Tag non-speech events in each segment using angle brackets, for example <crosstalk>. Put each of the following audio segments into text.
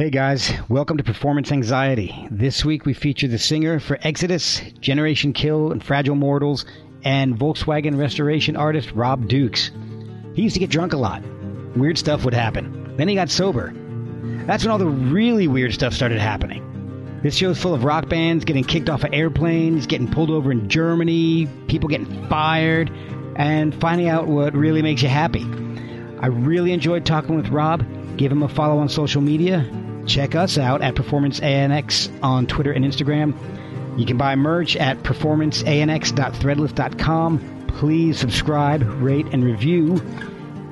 Hey guys, welcome to Performance Anxiety. This week we feature the singer for Exodus, Generation Kill, and Fragile Mortals, and Volkswagen restoration artist Rob Dukes. He used to get drunk a lot. Weird stuff would happen. Then he got sober. That's when all the really weird stuff started happening. This show's full of rock bands getting kicked off of airplanes, getting pulled over in Germany, people getting fired, and finding out what really makes you happy. I really enjoyed talking with Rob. Give him a follow on social media Check us out at Performance ANX on Twitter and Instagram. You can buy merch at performanceanx.threadless.com. Please subscribe, rate, and review.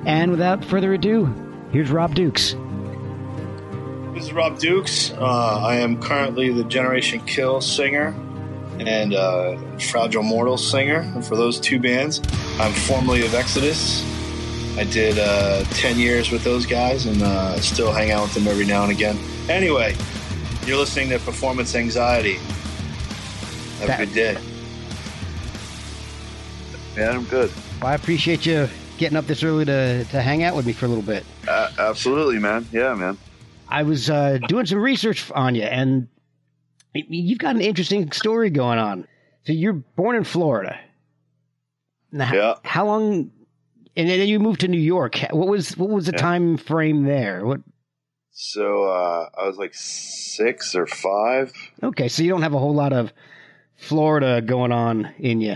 And without further ado, here's Rob Dukes. This is Rob Dukes. Uh, I am currently the Generation Kill singer and uh, Fragile Mortal singer And for those two bands. I'm formerly of Exodus. I did uh, 10 years with those guys and uh, still hang out with them every now and again. Anyway, you're listening to Performance Anxiety. Have that, a good day. Yeah, I'm good. Well, I appreciate you getting up this early to, to hang out with me for a little bit. Uh, absolutely, man. Yeah, man. I was uh, doing some research on you, and you've got an interesting story going on. So you're born in Florida. Now, yeah. How long and then you moved to New York. What was what was the yeah. time frame there? What? So uh, I was like six or five. Okay, so you don't have a whole lot of Florida going on in you.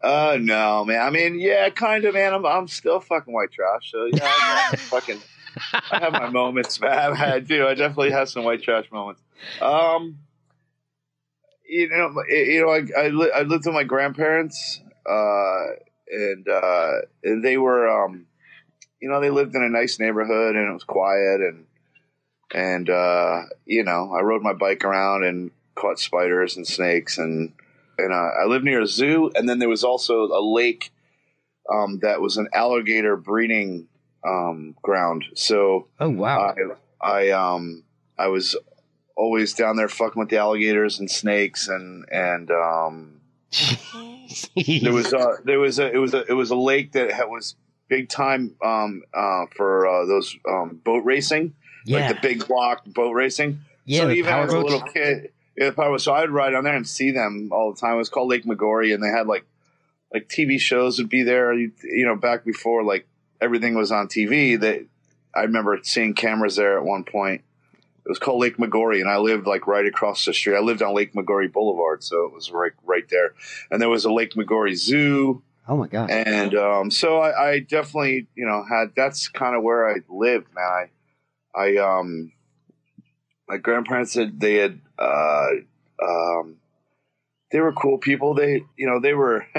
Uh, no, man. I mean, yeah, kind of, man. I'm I'm still fucking white trash. So yeah, I'm <laughs> fucking. I have my moments, man. <laughs> I do. I definitely have some white trash moments. Um, you know, you know, I I, li- I lived with my grandparents. Uh and uh, and they were, um, you know, they lived in a nice neighborhood and it was quiet and and uh, you know, I rode my bike around and caught spiders and snakes and and uh, I lived near a zoo and then there was also a lake um, that was an alligator breeding um, ground. So oh wow, I, I um I was always down there fucking with the alligators and snakes and and um <laughs> <laughs> there was uh, there was a it was a it was a lake that was big time um, uh, for uh, those um, boat racing, yeah. like the big block boat racing. Yeah, so even as a little kid, yeah, power. So I'd ride on there and see them all the time. It was called Lake Maggiore, and they had like like TV shows would be there. You, you know, back before like everything was on TV. That I remember seeing cameras there at one point it was called Lake Maggiore, and I lived like right across the street. I lived on Lake Maggiore Boulevard, so it was right right there. And there was a Lake Maggiore Zoo. Oh my god! And um, so I, I, definitely, you know, had that's kind of where I lived, man. I, I um, my grandparents said they had, uh, um, they were cool people. They, you know, they were. <laughs>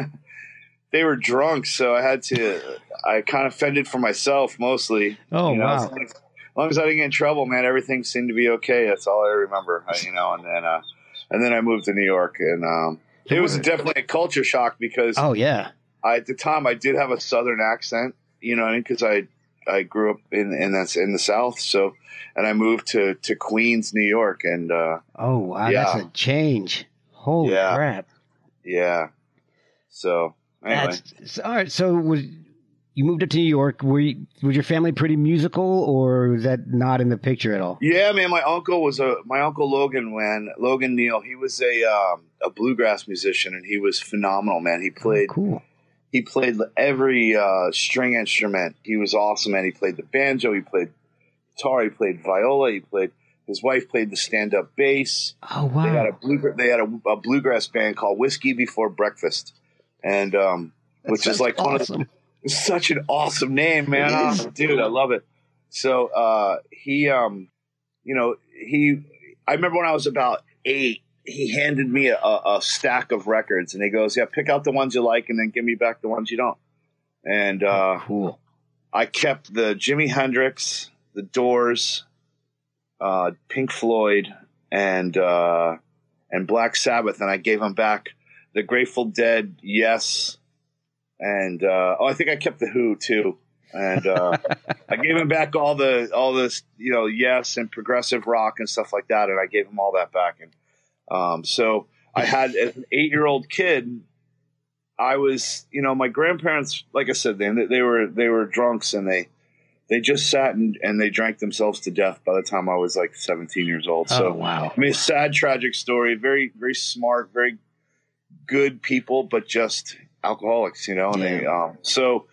they were drunk, so I had to. I kind of fended for myself mostly. Oh you know, wow! as long as I didn't get in trouble, man, everything seemed to be okay. That's all I remember, you know. And then, uh, and then I moved to New York, and um, it was definitely a culture shock because oh yeah, I, at the time I did have a Southern accent, you know, because I I grew up in in that's in the South, so and I moved to to Queens, New York, and uh, oh wow, yeah. that's a change. Holy yeah. crap! Yeah. So anyway, that's, all right. So was you moved up to New York. Were you, was your family pretty musical, or was that not in the picture at all? Yeah, man. My uncle was a my uncle Logan. When Logan Neal, he was a um, a bluegrass musician, and he was phenomenal, man. He played oh, cool. He played every uh, string instrument. He was awesome, man. He played the banjo. He played guitar. He played viola. He played. His wife played the stand-up bass. Oh wow! They had a blue, They had a, a bluegrass band called Whiskey Before Breakfast, and um, which is like one of awesome. Such an awesome name, man. Oh, dude, I love it. So uh, he, um, you know, he. I remember when I was about eight, he handed me a, a stack of records, and he goes, "Yeah, pick out the ones you like, and then give me back the ones you don't." And uh, cool. I kept the Jimi Hendrix, the Doors, uh, Pink Floyd, and uh, and Black Sabbath, and I gave him back the Grateful Dead, Yes, and uh, oh, I think I kept the Who too, and uh, <laughs> I gave him back all the all this you know Yes and progressive rock and stuff like that, and I gave him all that back, and um, so I had as an eight year old kid. I was, you know, my grandparents, like I said, they they were they were drunks and they they just sat and, and they drank themselves to death by the time I was like 17 years old. So oh wow. I mean, a sad, tragic story. Very, very smart, very good people, but just alcoholics, you know. And they, um, so,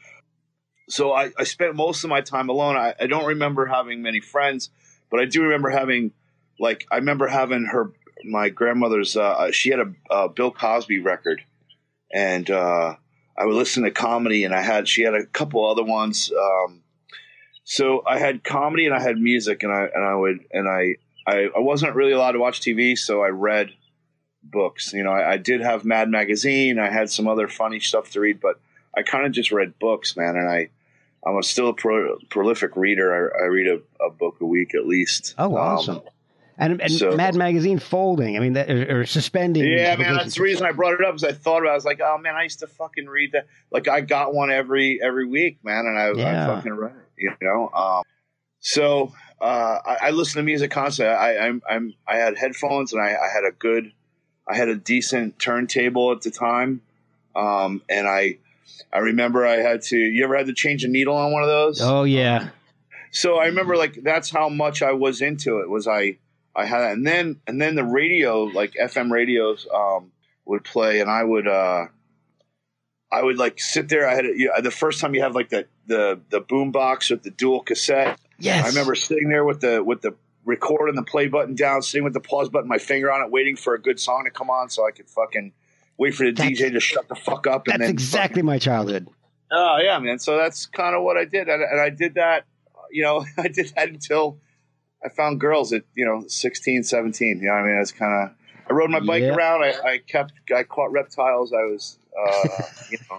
so I, I spent most of my time alone. I, I don't remember having many friends, but I do remember having, like, I remember having her, my grandmother's. Uh, she had a, a Bill Cosby record, and uh, I would listen to comedy, and I had she had a couple other ones. Um, so I had comedy and I had music, and I and I would and I I, I wasn't really allowed to watch TV, so I read books. You know, I, I did have Mad Magazine. I had some other funny stuff to read, but I kind of just read books, man. And I, I'm a still a pro, prolific reader. I, I read a, a book a week at least. Oh, Um, awesome. and and so- Mad Magazine folding. I mean, that, or, or suspending. yeah, man. That's the reason I brought it up. Is I thought about. it. I was like, oh man, I used to fucking read that. Like I got one every every week, man, and I, Yeah. I fucking read it. You know. Um, so uh, I, I listen to music constantly. I, I'm, I'm I had headphones and I, I had a good, I had a decent turntable at the time, um, and I I remember I had to. You ever had to change a needle on one of those? Oh yeah. So I remember like that's how much I was into it. Was I I had and then and then the radio like FM radios um, would play and I would uh, I would like sit there. I had a, you know, the first time you have like the the the boom box with the dual cassette. Yes. I remember sitting there with the with the record and the play button down, sitting with the pause button, my finger on it, waiting for a good song to come on so I could fucking wait for the That's- DJ to shut the fuck up. And That's exactly my childhood. Oh yeah, man. So that's kind of what I did, and, and I did that. You know, <laughs> I did that until I found girls at you know 16, 17. You know, what I mean, I was kind of. I rode my bike Yeah. around. I, I kept. I caught reptiles. I was. Uh, you know,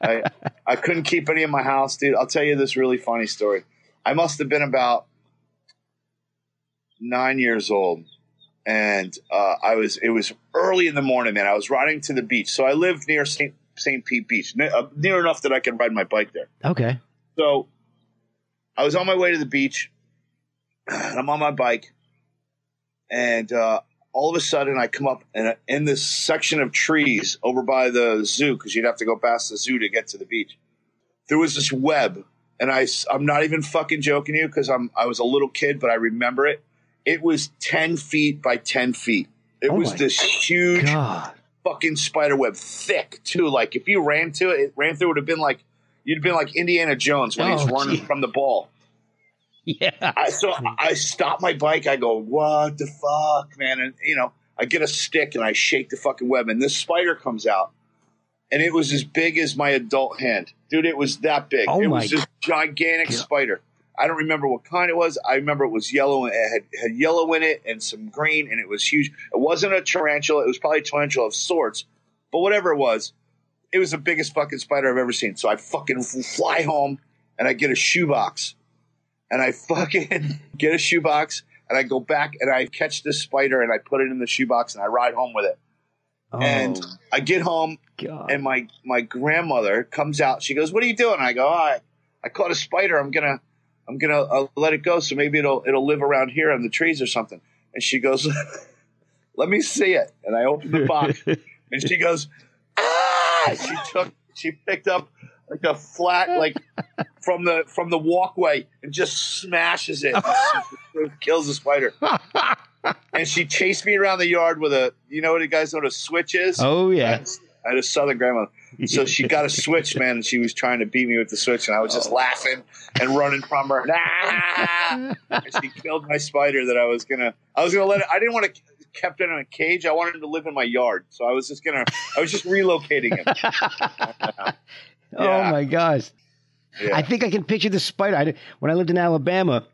I <laughs> I couldn't keep any in my house, dude. I'll tell you this really funny story. I must have been about nine years old, and uh, I was. It was early in the morning, man. I was riding to the beach. So I lived near St. St. Pete Beach, uh, near enough that I could ride my bike there. Okay. So I was on my way to the beach, <clears throat> and I'm on my bike, and uh, all of a sudden I come up and in this section of trees over by the zoo because you'd have to go past the zoo to get to the beach. There was this web, and I I'm not even fucking joking you because I'm I was a little kid, but I remember it. It was ten feet by ten feet. It Oh was this huge God. fucking spider web, thick too. Like if you ran to it, it ran through, it would have been like you'd have been like Indiana Jones when he's Oh, running gee. from the ball. Yeah. I, so I stop my bike. I go, "What the fuck, man?" And you know, I get a stick and I shake the fucking web, and this spider comes out, and it was as big as my adult hand, dude. It was that big. Oh it was this gigantic God. spider. I don't remember what kind it was. I remember it was yellow and it had, had yellow in it and some green, and it was huge. It wasn't a tarantula. It was probably a tarantula of sorts, but whatever it was, it was the biggest fucking spider I've ever seen. So I fucking fly home and I get a shoebox and I fucking <laughs> get a shoebox and I go back and I catch this spider and I put it in the shoebox and I ride home with it. Oh, And I get home God. and my my grandmother comes out. She goes, "What are you doing?" I go, oh, "I I caught a spider. I'm gonna I'm gonna uh, let it go. So maybe it'll it'll live around here in the trees or something." And she goes, <laughs> "Let me see it." And I open the box <laughs> and she goes, "Ah!" She took she picked up like a flat like from the from the walkway and just smashes it, <laughs> kills the spider. And she chased me around the yard with a you know what you guys know what a switch is? oh yeah. I had a southern grandmother. So she got a <laughs> switch, man, and she was trying to beat me with the switch, and I was just laughing and running from her. Ah! and she killed my spider that I was gonna. I was gonna let it. I didn't want to kept it in a cage. I wanted to live in my yard, so I was just gonna. I was just relocating him. <laughs> Oh my gosh. Yeah. I think I can picture the spider. I, when I lived in Alabama,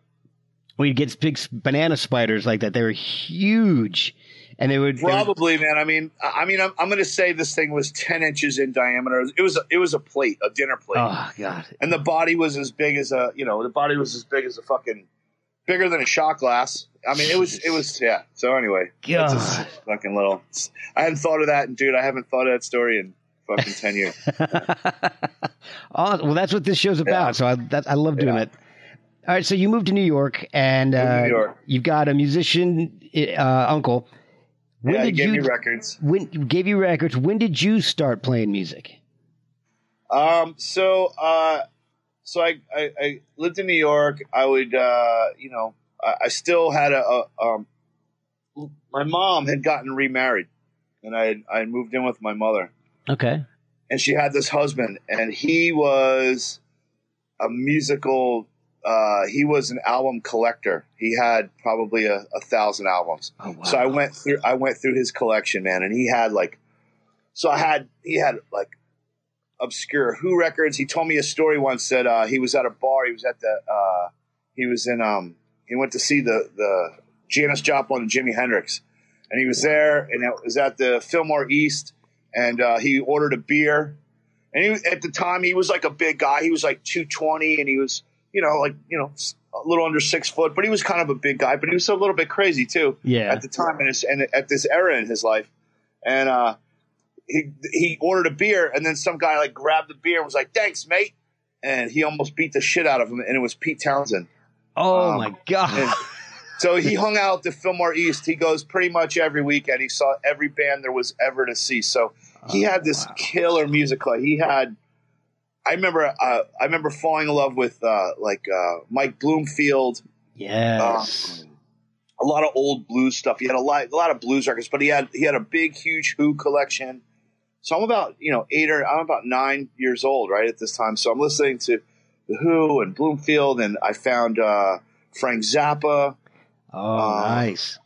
we'd get big banana spiders like that. They were huge, and they would they would- Probably, man. I mean, I mean, I'm, I'm going to say this thing was 10 inches in diameter. It was, a, it was a plate, a dinner plate, Oh God! and the body was as big as a, you know, the body was as big as a fucking, bigger than a shot glass. I mean, it was, it was, yeah. So anyway, it's just God. fucking little. I hadn't thought of that, and dude, I haven't thought of that story in fucking 10 years. <laughs> oh, well, that's what this show's about. Yeah. So I, that, I love doing Yeah. it. All right, so you moved to New York, and uh, New York. you've got a musician uh, uncle. When yeah, did gave you me records. when gave you records? When did you start playing music? Um, so, uh, so I, I, I lived in New York. I would, uh, you know, I, I still had a, a, um, my mom had gotten remarried and I had, I had moved in with my mother Okay. and she had this husband and he was a musical, uh, he was an album collector. He had probably a, a thousand albums. Oh wow. So I went through I went through his collection, man, and he had like so I had he had like obscure Who records. He told me a story once that uh, he was at a bar. He was at the uh, he was in um he went to see the the Janis Joplin and Jimi Hendrix, and he was there, and it was at the Fillmore East, and uh, he ordered a beer, and he at the time he was like a big guy. He was like two twenty, and he was you know like you know a little under six foot, but he was kind of a big guy, but he was a little bit crazy too yeah. at the time in his, and at this era in his life. And uh, he he ordered a beer, and then some guy like grabbed the beer and was like, "Thanks, mate," and he almost beat the shit out of him, and it was Pete Townshend. oh um, my God. So he <laughs> hung out at the Fillmore East. He goes pretty much every weekend. He saw every band there was ever to see. So he had this killer music. club. He had. I remember. Uh, I remember falling in love with uh, like uh, Mike Bloomfield yes. a lot of old blues stuff. He had a lot, a lot of blues records, but he had he had a big, huge Who collection. So I'm about you know eight or I'm about nine years old right at this time. So I'm listening to the Who and Bloomfield, and I found uh, Frank Zappa, oh, uh, nice.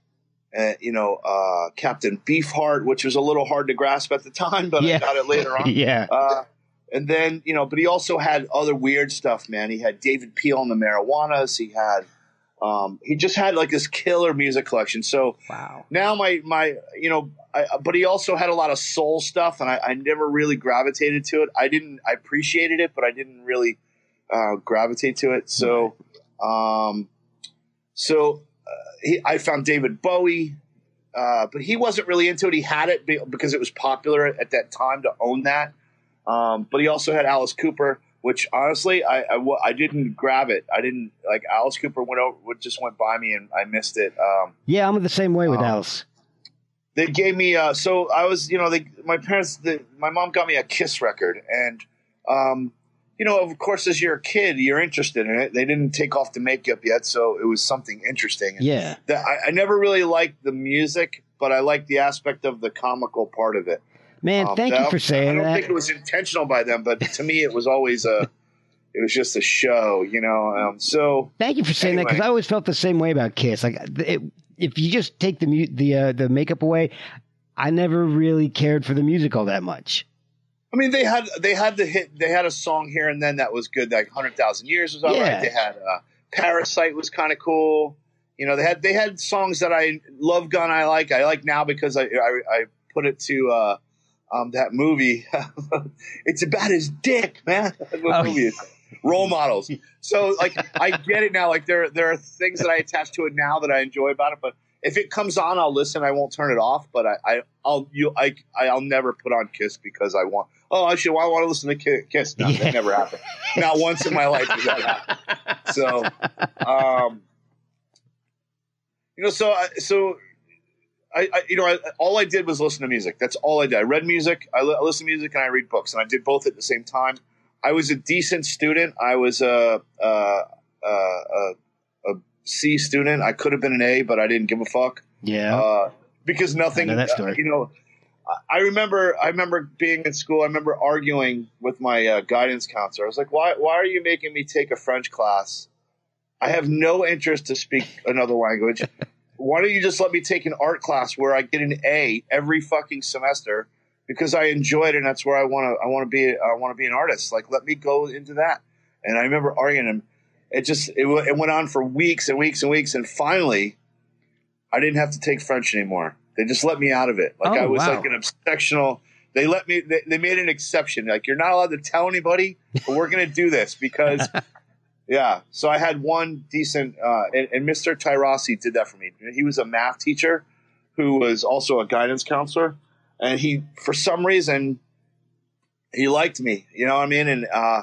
and you know uh, Captain Beefheart, which was a little hard to grasp at the time, but Yeah. I got it later <laughs> on. yeah. And then you know, but he also had other weird stuff, man. He had David Peel and the Marijuanas. He had, um, he just had like this killer music collection. So Wow. now my my you know, I, but he also had a lot of soul stuff, and I, I never really gravitated to it. I didn't. I appreciated it, but I didn't really uh, gravitate to it. So, um, so uh, he, I found David Bowie. Uh, but he wasn't really into it. He had it be- because it was popular at that time to own that. Um, but he also had Alice Cooper, which honestly, I, I, I didn't grab it. I didn't like Alice Cooper went over, just went by me and I missed it. Um, Yeah, I'm the same way with Um, Alice. they gave me, uh, so I was, you know, they, my parents, the, my mom got me a Kiss record and, um, you know, of course, as you're a kid, you're interested in it. They didn't take off the makeup yet, so it was something interesting. Yeah. That I, I never really liked the music, but I liked the aspect of the comical part of it. Man, Um, thank that- you for saying that. I don't that. think it was intentional by them, but to me, it was always a. It was just a show, you know. Um, so Thank you for saying that because I always felt the same way about Kiss. Like, it, if you just take the mu- the uh, the makeup away, I never really cared for the music all that much. I mean, they had they had the hit. They had a song here and then that was good. Like Hundred Thousand Years was all right. Yeah. They had uh, Parasite was kind of cool. You know, they had they had songs that I love. Gun I like. I like now because I I, I put it to uh, um, that movie. <laughs> it's about his dick, man. <laughs> what Oh, movie is it? Role models. So like I get it now. Like there there are things that I attach to it now that I enjoy about it, but. If it comes on, I'll listen. I won't turn it off, but I, I I'll you I I'll never put on Kiss because I want. Oh, I should. I want to listen to Ki- Kiss. No, Yeah. that never happened. Not once in my life does that happen. So, um, you know, so so I, I you know, I, all I did was listen to music. That's all I did. I read music. I, li- I listen to music and I read books, and I did both at the same time. I was a decent student. I was a a, a, a, a C student. I could have been an A, but I didn't give a fuck Yeah. uh, because nothing. I know uh, you know, I remember I remember being in school. I remember arguing with my uh, guidance counselor. I was like, "Why why are you making me take a French class? I have no interest to speak another language. <laughs> Why don't you just let me take an art class where I get an A every fucking semester because I enjoy it and that's where I want to I want to be I want to be an artist. Like let me go into that." And I remember arguing him. It just it, it went on for weeks and weeks and weeks and finally I didn't have to take French anymore. They just let me out of it. Like Oh, I was wow. like an exceptional. They let me. They, they made an exception. Like you're not allowed to tell anybody, but we're going to do this because, <laughs> yeah. So I had one decent, uh, and, and Mr. Tyrossi did that for me. He was a math teacher who was also a guidance counselor, and he, for some reason, he liked me. You know what I mean? And uh,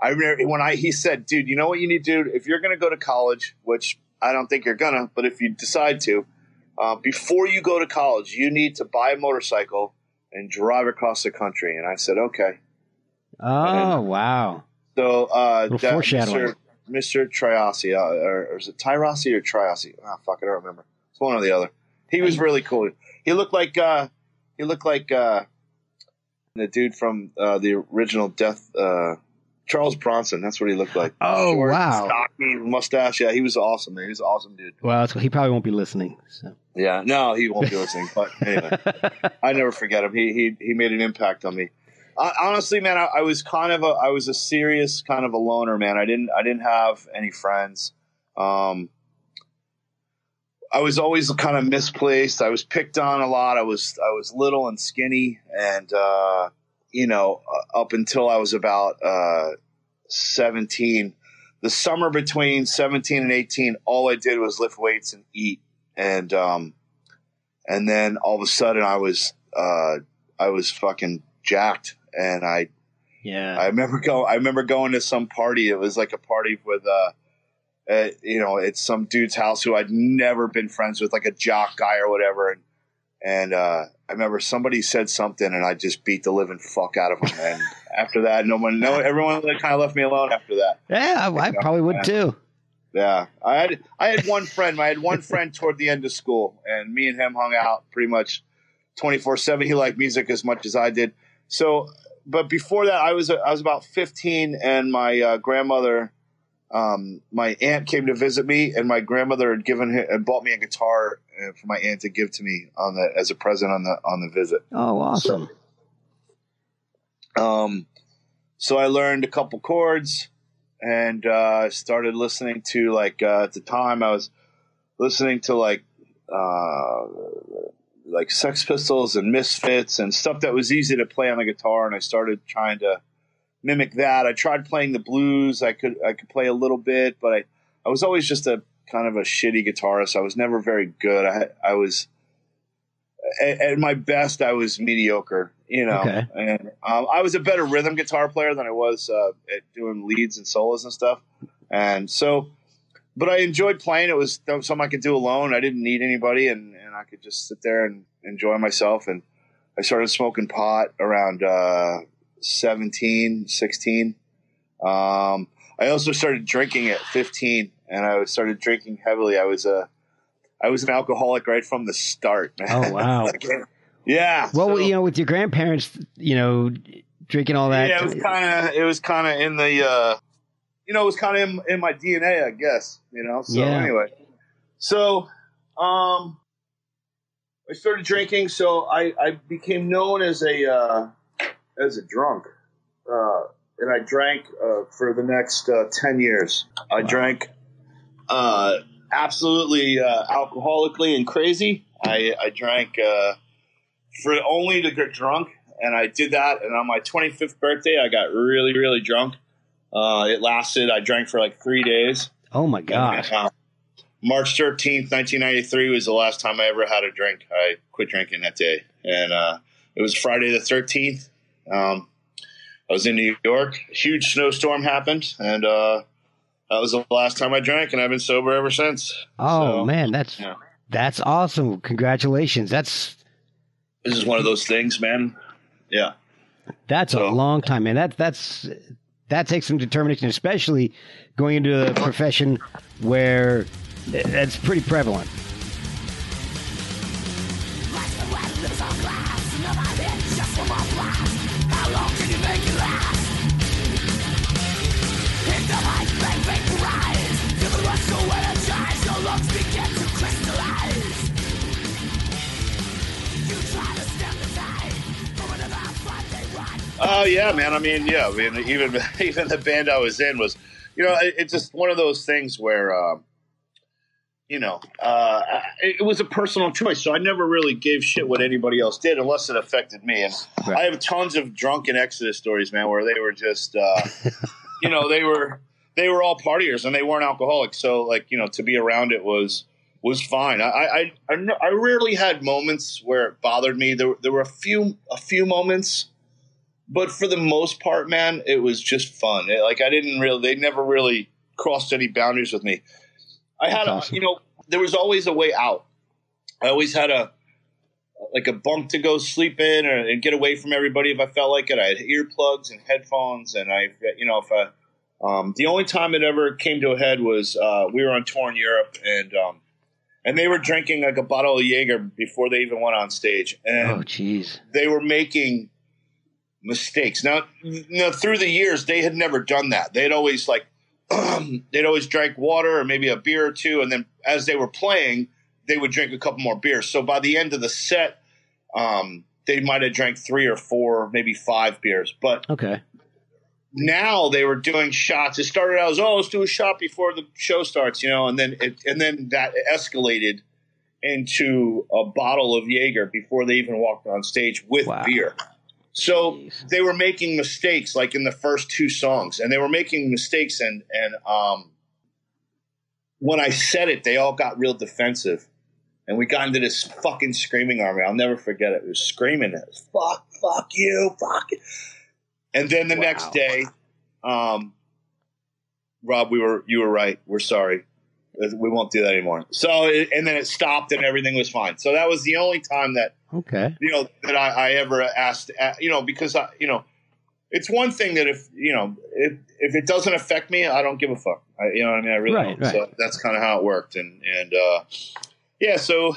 I remember when I he said, "Dude, you know what you need to do if you're going to go to college, which I don't think you're gonna, but if you decide to." uh, before you go to college, you need to buy a motorcycle and drive across the country. And I said, okay. Oh, wow. So, uh, that foreshadowing. Mr. Mr. Triassi, uh, or, or is it Tyrossi or Triassi? Ah, fuck, I don't remember. It's one or the other. He was really cool. He looked like, uh, he looked like, uh, the dude from, uh, the original Death, uh, Charles Bronson. That's what he looked like. Oh, Short, wow. Stocky, mustache. Yeah, he was awesome, man. He was an awesome dude. Well, he probably won't be listening. So. Yeah, no, he won't be listening. But anyway, <laughs> I never forget him. He he he made an impact on me. Honestly, man, I, I was kind of a I was a serious kind of a loner, man. I didn't I didn't have any friends. Um, I was always kind of misplaced. I was picked on a lot. I was I was little and skinny, and uh, you know, uh, up until I was about uh, seventeen. The summer between seventeen and eighteen, all I did was lift weights and eat and um, and then all of a sudden I was uh, I was fucking jacked, and I Yeah. I remember go I remember going to some party. It was like a party with uh, uh you know it's some dude's house who I'd never been friends with, like a jock guy or whatever, and and uh, I remember somebody said something, and I just beat the living fuck out of him, and <laughs> after that, no one, no everyone kind of left me alone after that. yeah, I, I probably would too. Yeah, I had I had one friend. I had one friend toward the end of school, and me and him hung out pretty much twenty four seven. He liked music as much as I did. So, but before that, I was I was about fifteen, and my uh, grandmother, um, my aunt came to visit me, and my grandmother had given him, had bought me a guitar uh, for my aunt to give to me on the as a present on the on the visit. Oh, awesome. Um, so I learned a couple chords and uh, started listening to like uh, at the time I was listening to like uh, like Sex Pistols and Misfits and stuff that was easy to play on the guitar, and I started trying to mimic that. I tried playing the blues. I could I could play a little bit, but I I was always just a kind of a shitty guitarist. I was never very good. I I was at, at my best. I was mediocre, you know. Okay. And um, I was a better rhythm guitar player than I was uh, at doing leads and solos and stuff. And so, but I enjoyed playing. It was something I could do alone. I didn't need anybody, and, and I could just sit there and enjoy myself. And I started smoking pot around uh, 17, 16. Um, I also started drinking at 15, and I started drinking heavily. I was a I was an alcoholic right from the start. Man. Oh, wow. <laughs> Like, yeah. Well, so- you know, with your grandparents, you know, drinking all that. yeah, it was kind of it was kind of in the uh, you know it was kind of in, in my DNA, I guess. You know. So Yeah. anyway, so um, I started drinking, so I I became known as a uh, as a drunk, uh, and I drank uh, for the next uh, ten years. I drank uh, absolutely uh, alcoholically and crazy. I I drank uh, for only to get drunk and I did that. And on my 25th birthday, I got really, really drunk. Uh, it lasted. I drank for like three days. oh my gosh. Uh, March 13th, 1993 was the last time I ever had a drink. I quit drinking that day, and uh, it was Friday the 13th. Um, I was in New York. A huge snowstorm happened, and uh, that was the last time I drank, and I've been sober ever since. Oh So, man, that's yeah. that's awesome. Congratulations. That's This is one of those things, man. Yeah. that's a long time, man. That that's that takes some determination, especially going into a profession where that's pretty prevalent. Oh yeah, man. I mean, yeah. I mean, even <laughs> even the band I was in was, you know, it, it's just one of those things where, um, you know, uh, it, it was a personal choice. So I never really gave shit what anybody else did, unless it affected me. And I have tons of drunken Exodus stories, man, where they were just, uh, <laughs> you know, they were they were all partiers and they weren't alcoholics. So like, you know, to be around it was was fine. I I I, I rarely had moments where it bothered me. There there were a few a few moments but for the most part, man, it was just fun. It, like I didn't really, they never really crossed any boundaries with me. I had, a, you know, there was always a way out. I always had a like a bunk to go sleep in or, and get away from everybody if I felt like it. I had earplugs and headphones, and I, you know, if I. Um, the only time it ever came to a head was uh, we were on tour in Europe, and um, and they were drinking like a bottle of Jaeger before they even went on stage. And oh, jeez. They were making mistakes. Now, now through the years, they had never done that. They'd always like <clears throat> they'd always drank water or maybe a beer or two, and then as they were playing, they would drink a couple more beers. So by the end of the set, um, they might have drank three or four, maybe five beers. But okay. Now they were doing shots. It started out as oh, let's do a shot before the show starts, you know, and then it, and then that escalated into a bottle of Jaeger before they even walked on stage with wow. beer. So they were making mistakes, like in the first two songs, and they were making mistakes. And and um, when I said it, they all got real defensive, and we got into this fucking screaming army. I'll never forget it. It was screaming, it was, "Fuck, fuck you, fuck." It. And then the wow. next day, um, Rob, we were you were right. We're sorry. We won't do that anymore. So, and then it stopped, and everything was fine. So that was the only time that Okay. You know that I, I ever asked. Uh, you know because I, you know, it's one thing that if you know if if it doesn't affect me, I don't give a fuck. I, you know what I mean? I really right, don't. Right. So that's kind of how it worked. And and uh, yeah, so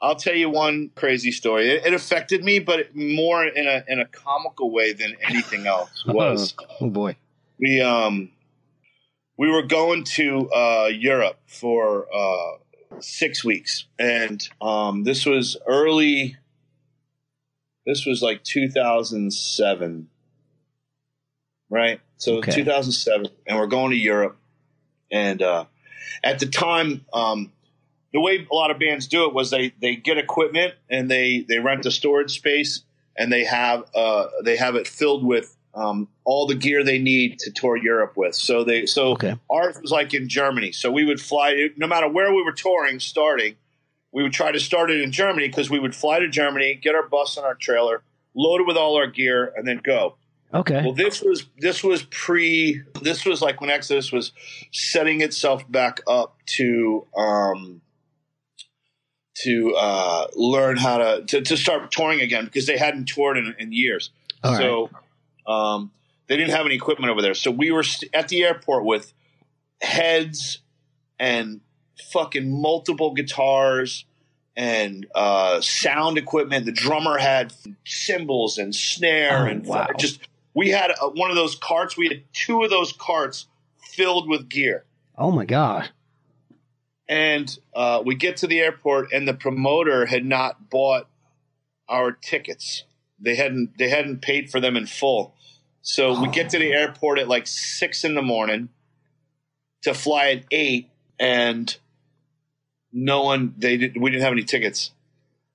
I'll tell you one crazy story. It, it, affected me, but more in a in a comical way than anything else <laughs> was. oh boy. We um we were going to uh, Europe for uh, six weeks, and um, this was early. This was like 2007, right? So okay. 2007, and we're going to Europe, and uh, at the time, um, the way a lot of bands do it was they they get equipment and they they rent a storage space and they have uh, they have it filled with um, all the gear they need to tour Europe with. So they so okay. ours was like in Germany. So we would fly no matter where we were touring, starting, we would try to start it in Germany because we would fly to Germany, get our bus and our trailer, load it with all our gear, and then go. Okay. Well, this was this was pre. This was like when Exodus was setting itself back up to um, to uh, learn how to, to, to start touring again because they hadn't toured in, in years. All so. Right um, they didn't have any equipment over there, so we were st- at the airport with heads and fucking multiple guitars and uh, sound equipment. The drummer had cymbals and snare oh, and wow. just we had a, one of those carts. We had two of those carts filled with gear. Oh my god! And uh, we get to the airport, and the promoter had not bought our tickets. They hadn't they hadn't paid for them in full. So we get to the airport at like six in the morning to fly at eight, and no one they did, we didn't have any tickets.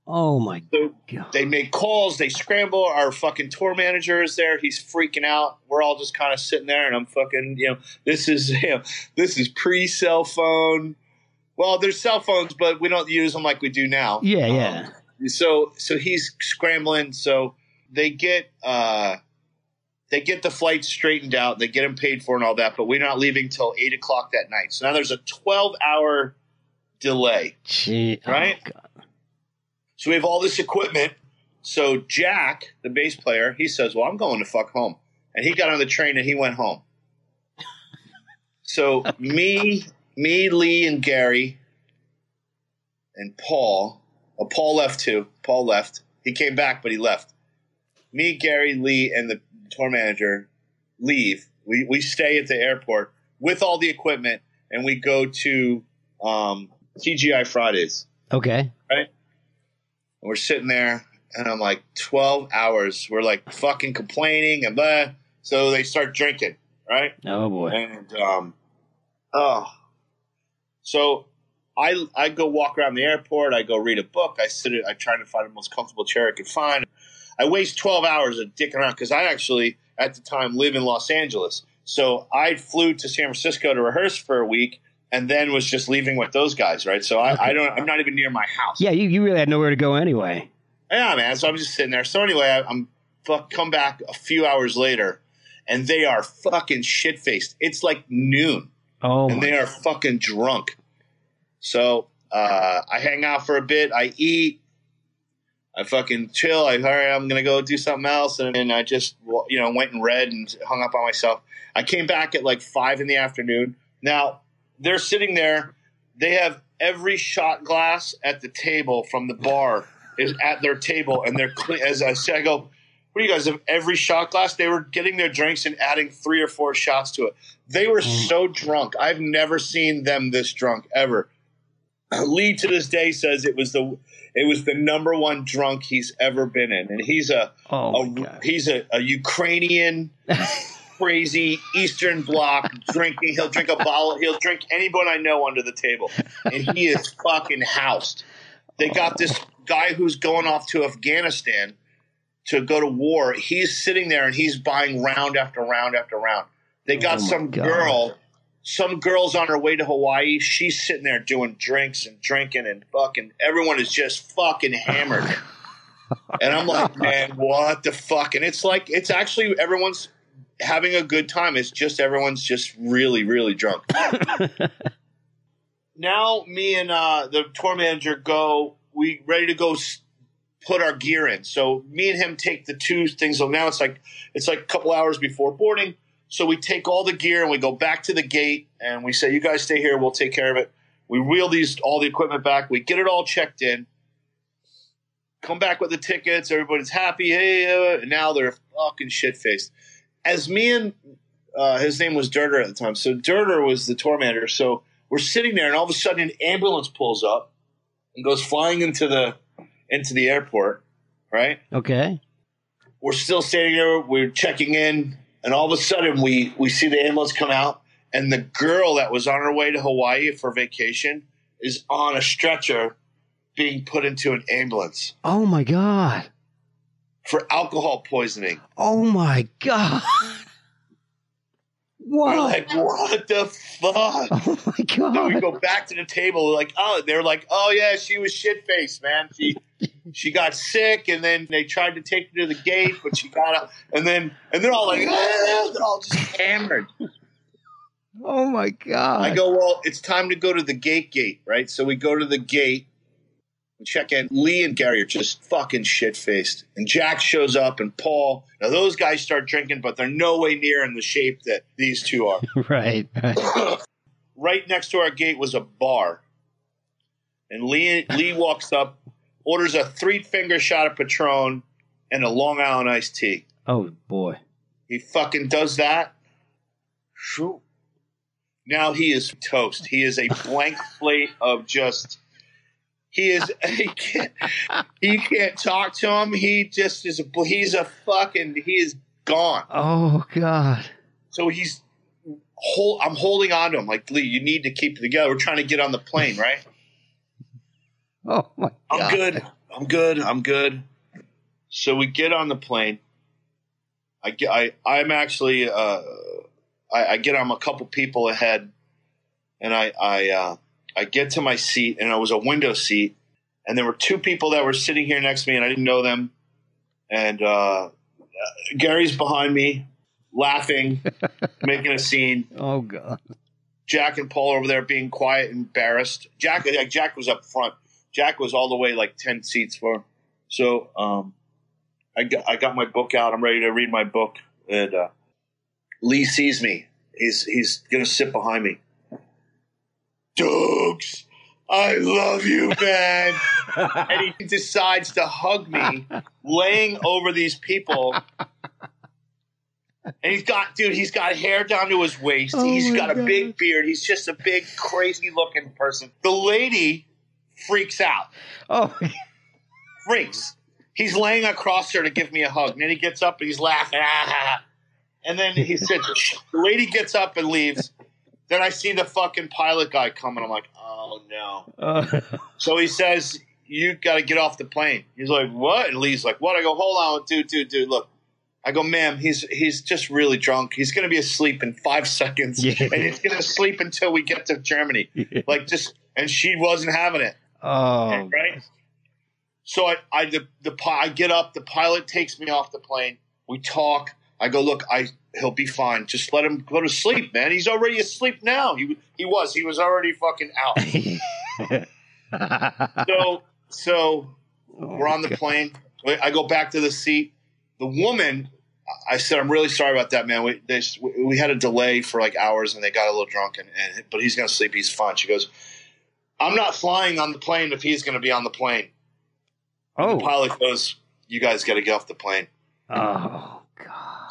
Oh my so god! They make calls, they scramble. Our fucking tour manager is there. He's freaking out. We're all just kind of sitting there, and I'm fucking you know this is <laughs> you know, this is pre cell phone. Well, there's cell phones, but we don't use them like we do now. Yeah, yeah. Um, so so he's scrambling. So they get. uh they get the flight straightened out, they get them paid for and all that, but we're not leaving till eight o'clock that night. So now there's a 12 hour delay. Gee, oh right? Oh so we have all this equipment. So Jack, the bass player, he says, Well, I'm going to fuck home. And he got on the train and he went home. So <laughs> oh, me, me, Lee, and Gary and Paul, well, Paul left too. Paul left. He came back, but he left. Me, Gary, Lee, and the tour manager leave. We we stay at the airport with all the equipment, and we go to um, TGI Fridays. Okay. Right. And we're sitting there, and I'm like, 12 hours. We're like fucking complaining and blah. So they start drinking, right? Oh boy. And um, oh, so I I go walk around the airport. I go read a book. I sit. I try to find the most comfortable chair I could find. I waste 12 hours of dicking around because I actually at the time live in Los Angeles. So I flew to San Francisco to rehearse for a week and then was just leaving with those guys, right? So I, I don't, I'm not even near my house. Yeah, you, you really had nowhere to go anyway. Yeah, man. So I'm just sitting there. So anyway, I, I'm fuck, come back a few hours later, and they are fucking shit faced. It's like noon, Oh, and they are fucking drunk. So uh, I hang out for a bit. I eat. I fucking chill. I all right, I'm gonna go do something else, and, and I just you know went and read and hung up on myself. I came back at like five in the afternoon. Now they're sitting there. They have every shot glass at the table from the bar is at their table, and they're cle as I said, I go. What do you guys have? Every shot glass, they were getting their drinks and adding three or four shots to it. They were mm. so drunk. I've never seen them this drunk ever. <clears throat> Lee to this day says it was the it was the number one drunk he's ever been in, and he's a, Oh, a he's a, a Ukrainian <laughs> crazy Eastern Bloc drinking. He'll drink a bottle. He'll drink anyone I know under the table, and he is fucking housed. They got this guy who's going off to Afghanistan to go to war. He's sitting there and he's buying round after round after round. They got Oh, some God. girl. Some girl's on her way to Hawaii. She's sitting there doing drinks and drinking and fucking. Everyone is just fucking hammered. <laughs> and I'm like, man, what the fuck? And it's like, it's actually everyone's having a good time. It's just everyone's just really, really drunk. <laughs> now, me and uh, the tour manager go. We ready to go s- put our gear in. So me and him take the two things. So now it's like it's like a couple hours before boarding. So we take all the gear and we go back to the gate and we say, "You guys stay here. We'll take care of it." We wheel these all the equipment back. We get it all checked in. Come back with the tickets. Everybody's happy. Hey, uh, and now they're fucking shit faced. As me and uh, his name was Durder at the time. So Durder was the tour manager. So we're sitting there, and all of a sudden, an ambulance pulls up and goes flying into the into the airport. Right? okay. We're still standing there. We're checking in, and all of a sudden, we we see the ambulance come out, and the girl that was on her way to Hawaii for vacation is on a stretcher, being put into an ambulance Oh my god. for alcohol poisoning. Oh my god. We're What? like, what the fuck? <laughs> oh my Then we go back to the table. We're like, oh, they're like, oh yeah, she was shit faced, man. She she got sick, and then they tried to take her to the gate, but she got up, and then and they're all like, ah, they're all just hammered. Oh my god. I go, well, it's time to go to the gate gate, right? So we go to the gate. We check in. Lee and Gary are just fucking shit faced, and Jack shows up, and Paul. Now those guys start drinking, but they're no way near in the shape that these two are. <laughs> right. right. <coughs> right next to our gate was a bar. And Lee Lee walks up, orders a three finger shot of Patron and a Long Island iced tea. Oh boy. He fucking does that. Now he is toast. He is a blank <laughs> slate of just. He is. <laughs> He can't. He can't talk to him. He just is. A, he's a fucking. He is gone. Oh god. So he's. Hold, I'm holding on to him like Lee. You need to keep it together. We're trying to get on the plane, right? <laughs> Oh my god. I'm good. I'm good. I'm good. So we get on the plane. I get. I. I'm actually. Uh, I, I get. I'm a couple people ahead, and I. I. Uh, I get to my seat, and it was a window seat, and there were two people that were sitting here next to me, and I didn't know them. And uh, Gary's behind me, laughing, <laughs> making a scene. Oh god. Jack and Paul over there being quiet, and embarrassed. Jack, Jack was up front. Jack was all the way like ten seats for. So um, I got I got my book out. I'm ready to read my book, and uh, Lee sees me. He's he's gonna sit behind me. Dukes, I love you, man. <laughs> and he decides to hug me, laying over these people. And he's got, dude, he's got hair down to his waist. Oh he's my got a big beard. He's just a big, crazy looking person. The lady freaks out. Oh, Freaks. He's laying across her to give me a hug. And then he gets up and he's laughing. Ah. And then he said, the lady gets up and leaves. Then I see the fucking pilot guy coming. I'm like, oh no. uh, <laughs> So he says, You got to get off the plane. He's like, What? And Lee's like, What? I go, Hold on, dude, dude, dude, look. I go, Ma'am, he's he's just really drunk. He's going to be asleep in five <laughs> seconds. Yeah. And he's going to sleep until we get to Germany. Like, just, and she wasn't having it. oh, Right? So I, I, the, the, I get up. The pilot takes me off the plane. We talk. I go, Look, I, he'll be fine. Just let him go to sleep, man. He's already asleep now. He, he was. He was already fucking out. <laughs> so so oh, we're on the plane. I go back to the seat. The woman, I said, "I'm really sorry about that, man. We they, we had a delay for like hours, and they got a little drunk, and, and but he's gonna sleep. He's fine." She goes, "I'm not flying on the plane if he's gonna be on the plane." The oh, pilot goes, "You guys got to get off the plane." oh, God.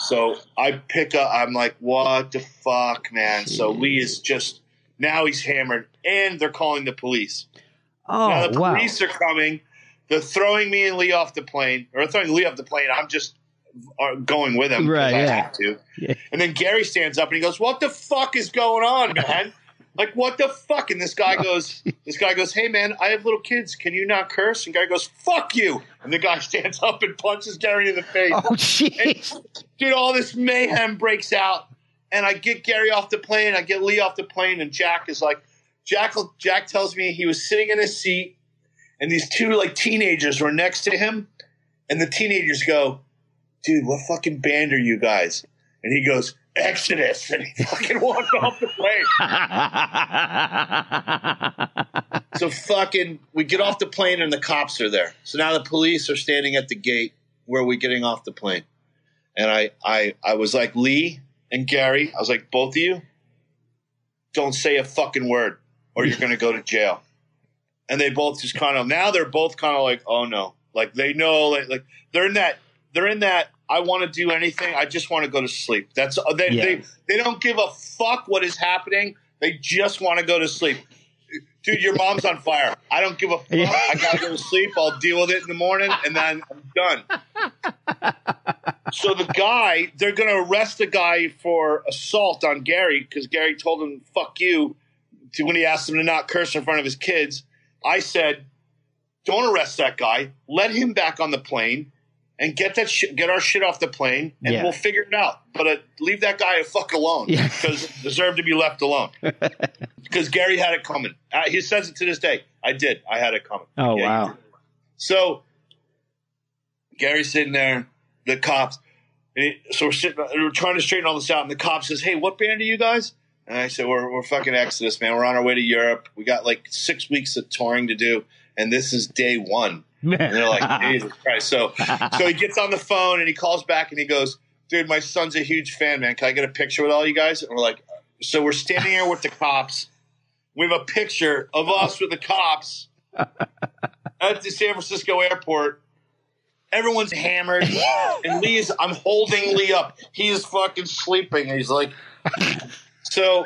So I pick up. I'm like, "What the fuck, man?" So Lee is just now he's hammered, and they're calling the police. Oh, now the wow. police are coming. They're throwing me and Lee off the plane, or throwing Lee off the plane. I'm just uh, going with him Right, I yeah. have to. Yeah. And then Gary stands up and he goes, "What the fuck is going on, man? Like, what the fuck?" And this guy <laughs> goes, "This guy goes, hey man, I have little kids. Can you not curse?" And guy goes, "Fuck you!" And the guy <laughs> stands up and punches Gary in the face. Oh, jeez. Dude, all this mayhem breaks out, and I get Gary off the plane. I get Lee off the plane, and Jack is like, Jack. Jack tells me he was sitting in his seat, and these two like teenagers were next to him, and the teenagers go, "Dude, what fucking band are you guys?" And he goes, "Exodus," and he fucking <laughs> walked off the plane. So fucking, we get off the plane, and the cops are there. So now the police are standing at the gate where we're getting off the plane. And I, I, I was like, Lee and Gary, I was like, both of you, don't say a fucking word, or you're going to go to jail. And they both just kind of now they're both kind of like, oh no, like they know, like, like they're in that, they're in that. I want to do anything. I just want to go to sleep. That's uh, they, Yeah. they they don't give a fuck what is happening. They just want to go to sleep. Dude, your mom's on fire. I don't give a fuck. Yeah. I gotta go to sleep. I'll deal with it in the morning, and then I'm done. So the guy, they're going to arrest the guy for assault on Gary because Gary told him "fuck you" to when he asked him to not curse in front of his kids. I said, "Don't arrest that guy. Let him back on the plane and get that shit, get our shit off the plane, and Yeah. we'll figure it out. But uh, leave that guy a fuck alone Yeah. <laughs> because deserve to be left alone. <laughs> Because Gary had it coming. Uh, he says it to this day. I did. I had it coming. Oh, Yeah, wow. So Gary's sitting there, the cops. And he, so we're sitting, we're trying to straighten all this out, and the cop says, "Hey, what band are you guys?" And I said, "We're we're fucking Exodus, man. We're on our way to Europe. We got like six weeks of touring to do, and this is day one." And they're like, <laughs> "Jesus Christ!" So so he gets on the phone and he calls back and he goes, "Dude, my son's a huge fan, man. Can I get a picture with all you guys?" And we're like, "So we're standing here with the cops. We have a picture of us with the cops at the San Francisco airport." Everyone's hammered, and Lee's. I'm holding Lee up. He's fucking sleeping. He's like, so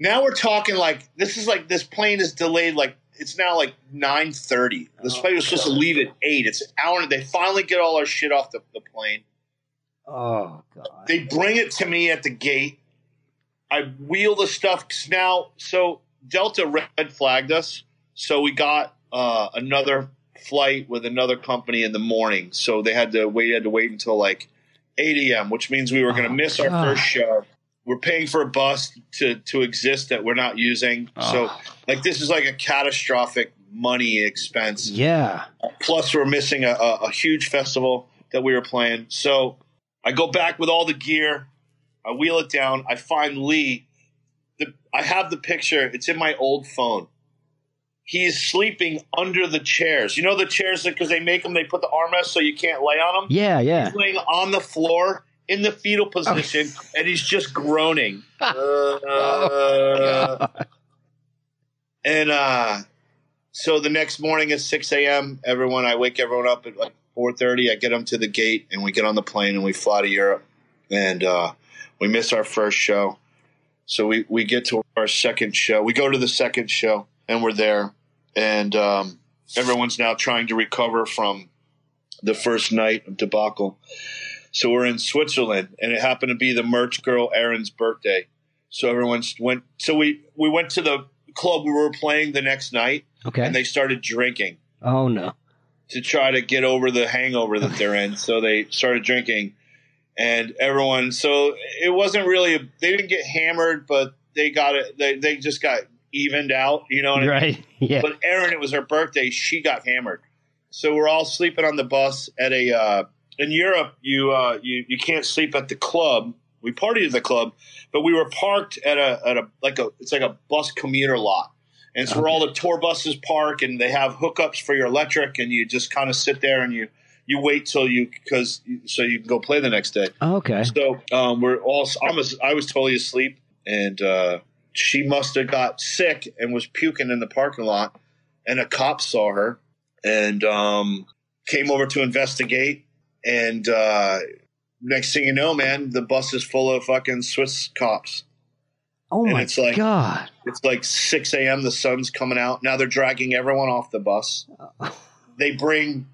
now we're talking like this is like this plane is delayed. Like it's now like nine thirty. This plane was supposed to leave at eight. It's an hour. and They finally get all our shit off the, the plane. oh, God. They bring it to me at the gate. I wheel the stuff 'cause now. So Delta red flagged us. So we got uh, another flight with another company in the morning. So they had to wait. Had to wait until like eight a.m., which means we were going to Oh, miss our God. first show. We're paying for a bus to to exist that we're not using. So Oh. like this is like a catastrophic money expense Yeah. plus we're missing a, a, a huge festival that we were playing. So I go back with all the gear. I wheel it down. I find Lee. The, I have the picture. It's in my old phone. He's sleeping under the chairs. You know the chairs because they make them. They put the armrest so you can't lay on them. Yeah, yeah. He's laying on the floor in the fetal position, and he's just groaning. <laughs> Uh, And uh, so the next morning at 6 a.m., everyone, I wake everyone up at like 4.30. I get them to the gate and we get on the plane and we fly to Europe. And uh, we miss our first show. So we, we get to our second show. We go to the second show and we're there. And um, everyone's now trying to recover from the first night of debacle. So we're in Switzerland and it happened to be the merch girl Erin's birthday. So everyone went. So we we went to the club we were playing the next night, Okay. and they started drinking oh no. to try to get over the hangover that they're in. So they started drinking, and everyone. So it wasn't really. A, they didn't get hammered, but they got it. They they just got evened out. You know what I mean? Right. <laughs> Yeah. But Erin, it was her birthday. She got hammered, so we're all sleeping on the bus at a. Uh, in Europe, you uh, you you can't sleep at the club. We partied at the club, but we were parked at a at a like a it's like a bus commuter lot, and it's where all the tour buses park, and they have hookups for your electric, and you just kind of sit there and you you wait till you because so you can go play the next day. okay. So um, we're all. I was I was totally asleep, and uh, she must have got sick and was puking in the parking lot, and a cop saw her and um, came over to investigate. And uh, next thing you know, man, the bus is full of fucking Swiss cops. Oh and my it's like- god. It's like 6 a.m. The sun's coming out. Now they're dragging everyone off the bus. <laughs> They bring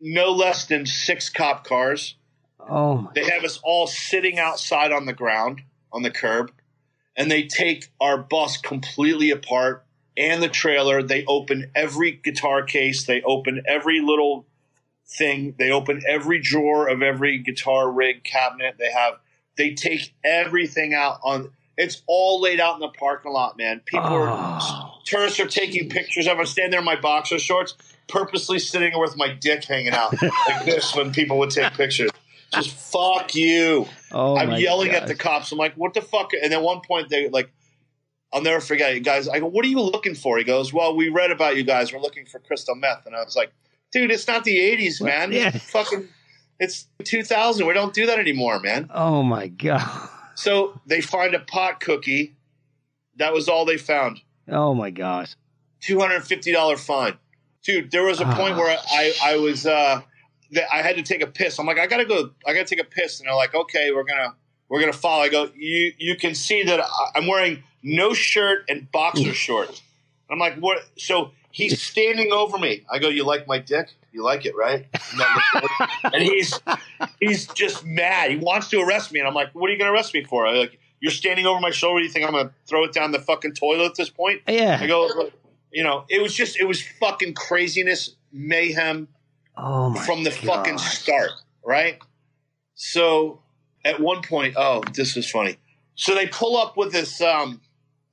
no less than six cop cars. Oh my. They have us all sitting outside on the ground, on the curb, and they take our bus completely apart and the trailer. They open every guitar case, they open every little thing, they open every drawer of every guitar rig cabinet they have. They take everything out on it's all laid out in the parking lot, man. People are Oh. tourists are taking pictures of us standing there in my boxer shorts, purposely sitting with my dick hanging out like <laughs> this when people would take pictures. Just fuck you. Oh I'm yelling at the cops. I'm like, what the fuck? And at one point, they like, I'll never forget it, guys. I go, what are you looking for? He goes, well, we read about you guys. We're looking for crystal meth. And I was like, dude, it's not the 80s, man. Yeah. It's fucking, it's 2000. We don't do that anymore, man. Oh my god. So they find a pot cookie. That was all they found. Oh my gosh. two hundred fifty dollar fine, dude. There was a point Ah. where I I was uh that I had to take a piss. I'm like, I gotta go. I gotta take a piss, and they're like, okay, we're gonna we're gonna follow. I go, you you can see that I'm wearing no shirt and boxer <laughs> shorts. I'm like, what? So he's standing over me. I go, you like my dick? You like it, right? And that looks good. And he's he's just mad. He wants to arrest me, and I'm like, what are you gonna arrest me for? I like, you're standing over my shoulder. You think I'm gonna throw it down the fucking toilet at this point? Yeah. I go, you know, it was just, it was fucking craziness, mayhem Oh my. from the fucking start, right? So at one point, oh, this is funny. So they pull up with this, um,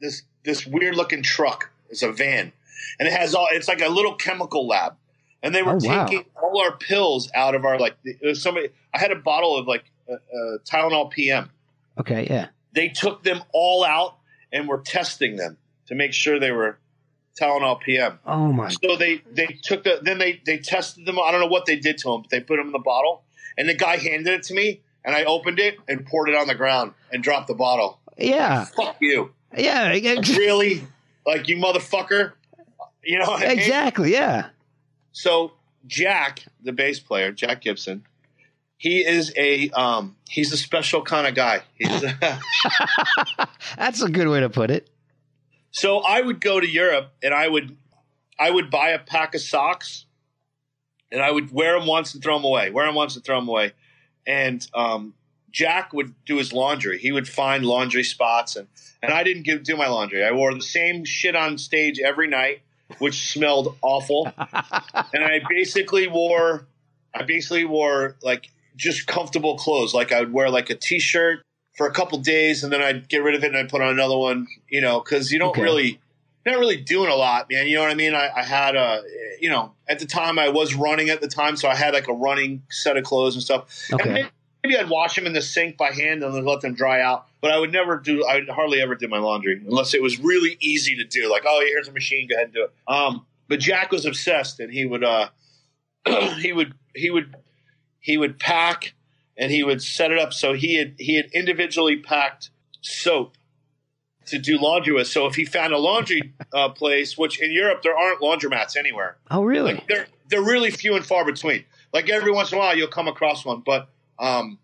this, this weird looking truck. It's a van, and it has all. It's like a little chemical lab, and they were Oh, wow. taking all our pills out of our like. It was somebody. I had a bottle of like uh, uh, Tylenol PM Okay. Yeah. they took them all out and were testing them to make sure they were Tylenol PM. Oh my. So they they took the then they they tested them. I don't know what they did to them, but they put them in the bottle, and the guy handed it to me, and I opened it and poured it on the ground and dropped the bottle. Yeah. Fuck you, Yeah. really? Like you motherfucker? You know what I mean? Exactly. Yeah. So Jack, the bass player, Jack Gibson, he is a um he's a special kind of guy. He's <laughs> That's a good way to put it. So I would go to Europe and I would I would buy a pack of socks and I would wear them once and throw them away. Wear them once and throw them away. And um, Jack would do his laundry. He would find laundry spots and and I didn't give, do my laundry. I wore the same shit on stage every night, which smelled awful. and I basically wore I basically wore like just comfortable clothes. Like I would wear like a t-shirt for a couple days and then I'd get rid of it and I'd put on another one, you know, because you don't Okay. really, you're not really doing a lot, man. You know what I mean? I, I had a, you know, at the time I was running at the time, so I had like a running set of clothes and stuff. And Okay. maybe, maybe I'd wash them in the sink by hand and then let them dry out. But I would never do, I would hardly ever do my laundry unless it was really easy to do. Like, oh, here's a machine, go ahead and do it. Um, but Jack was obsessed and he would, uh, <clears throat> he would, he would, he would pack and he would set it up so he had he had individually packed soap to do laundry with. So if he found a laundry uh, place, which in Europe there aren't laundromats anywhere, Oh, really? like they're they're really few and far between. Like every once in a while you'll come across one, but um,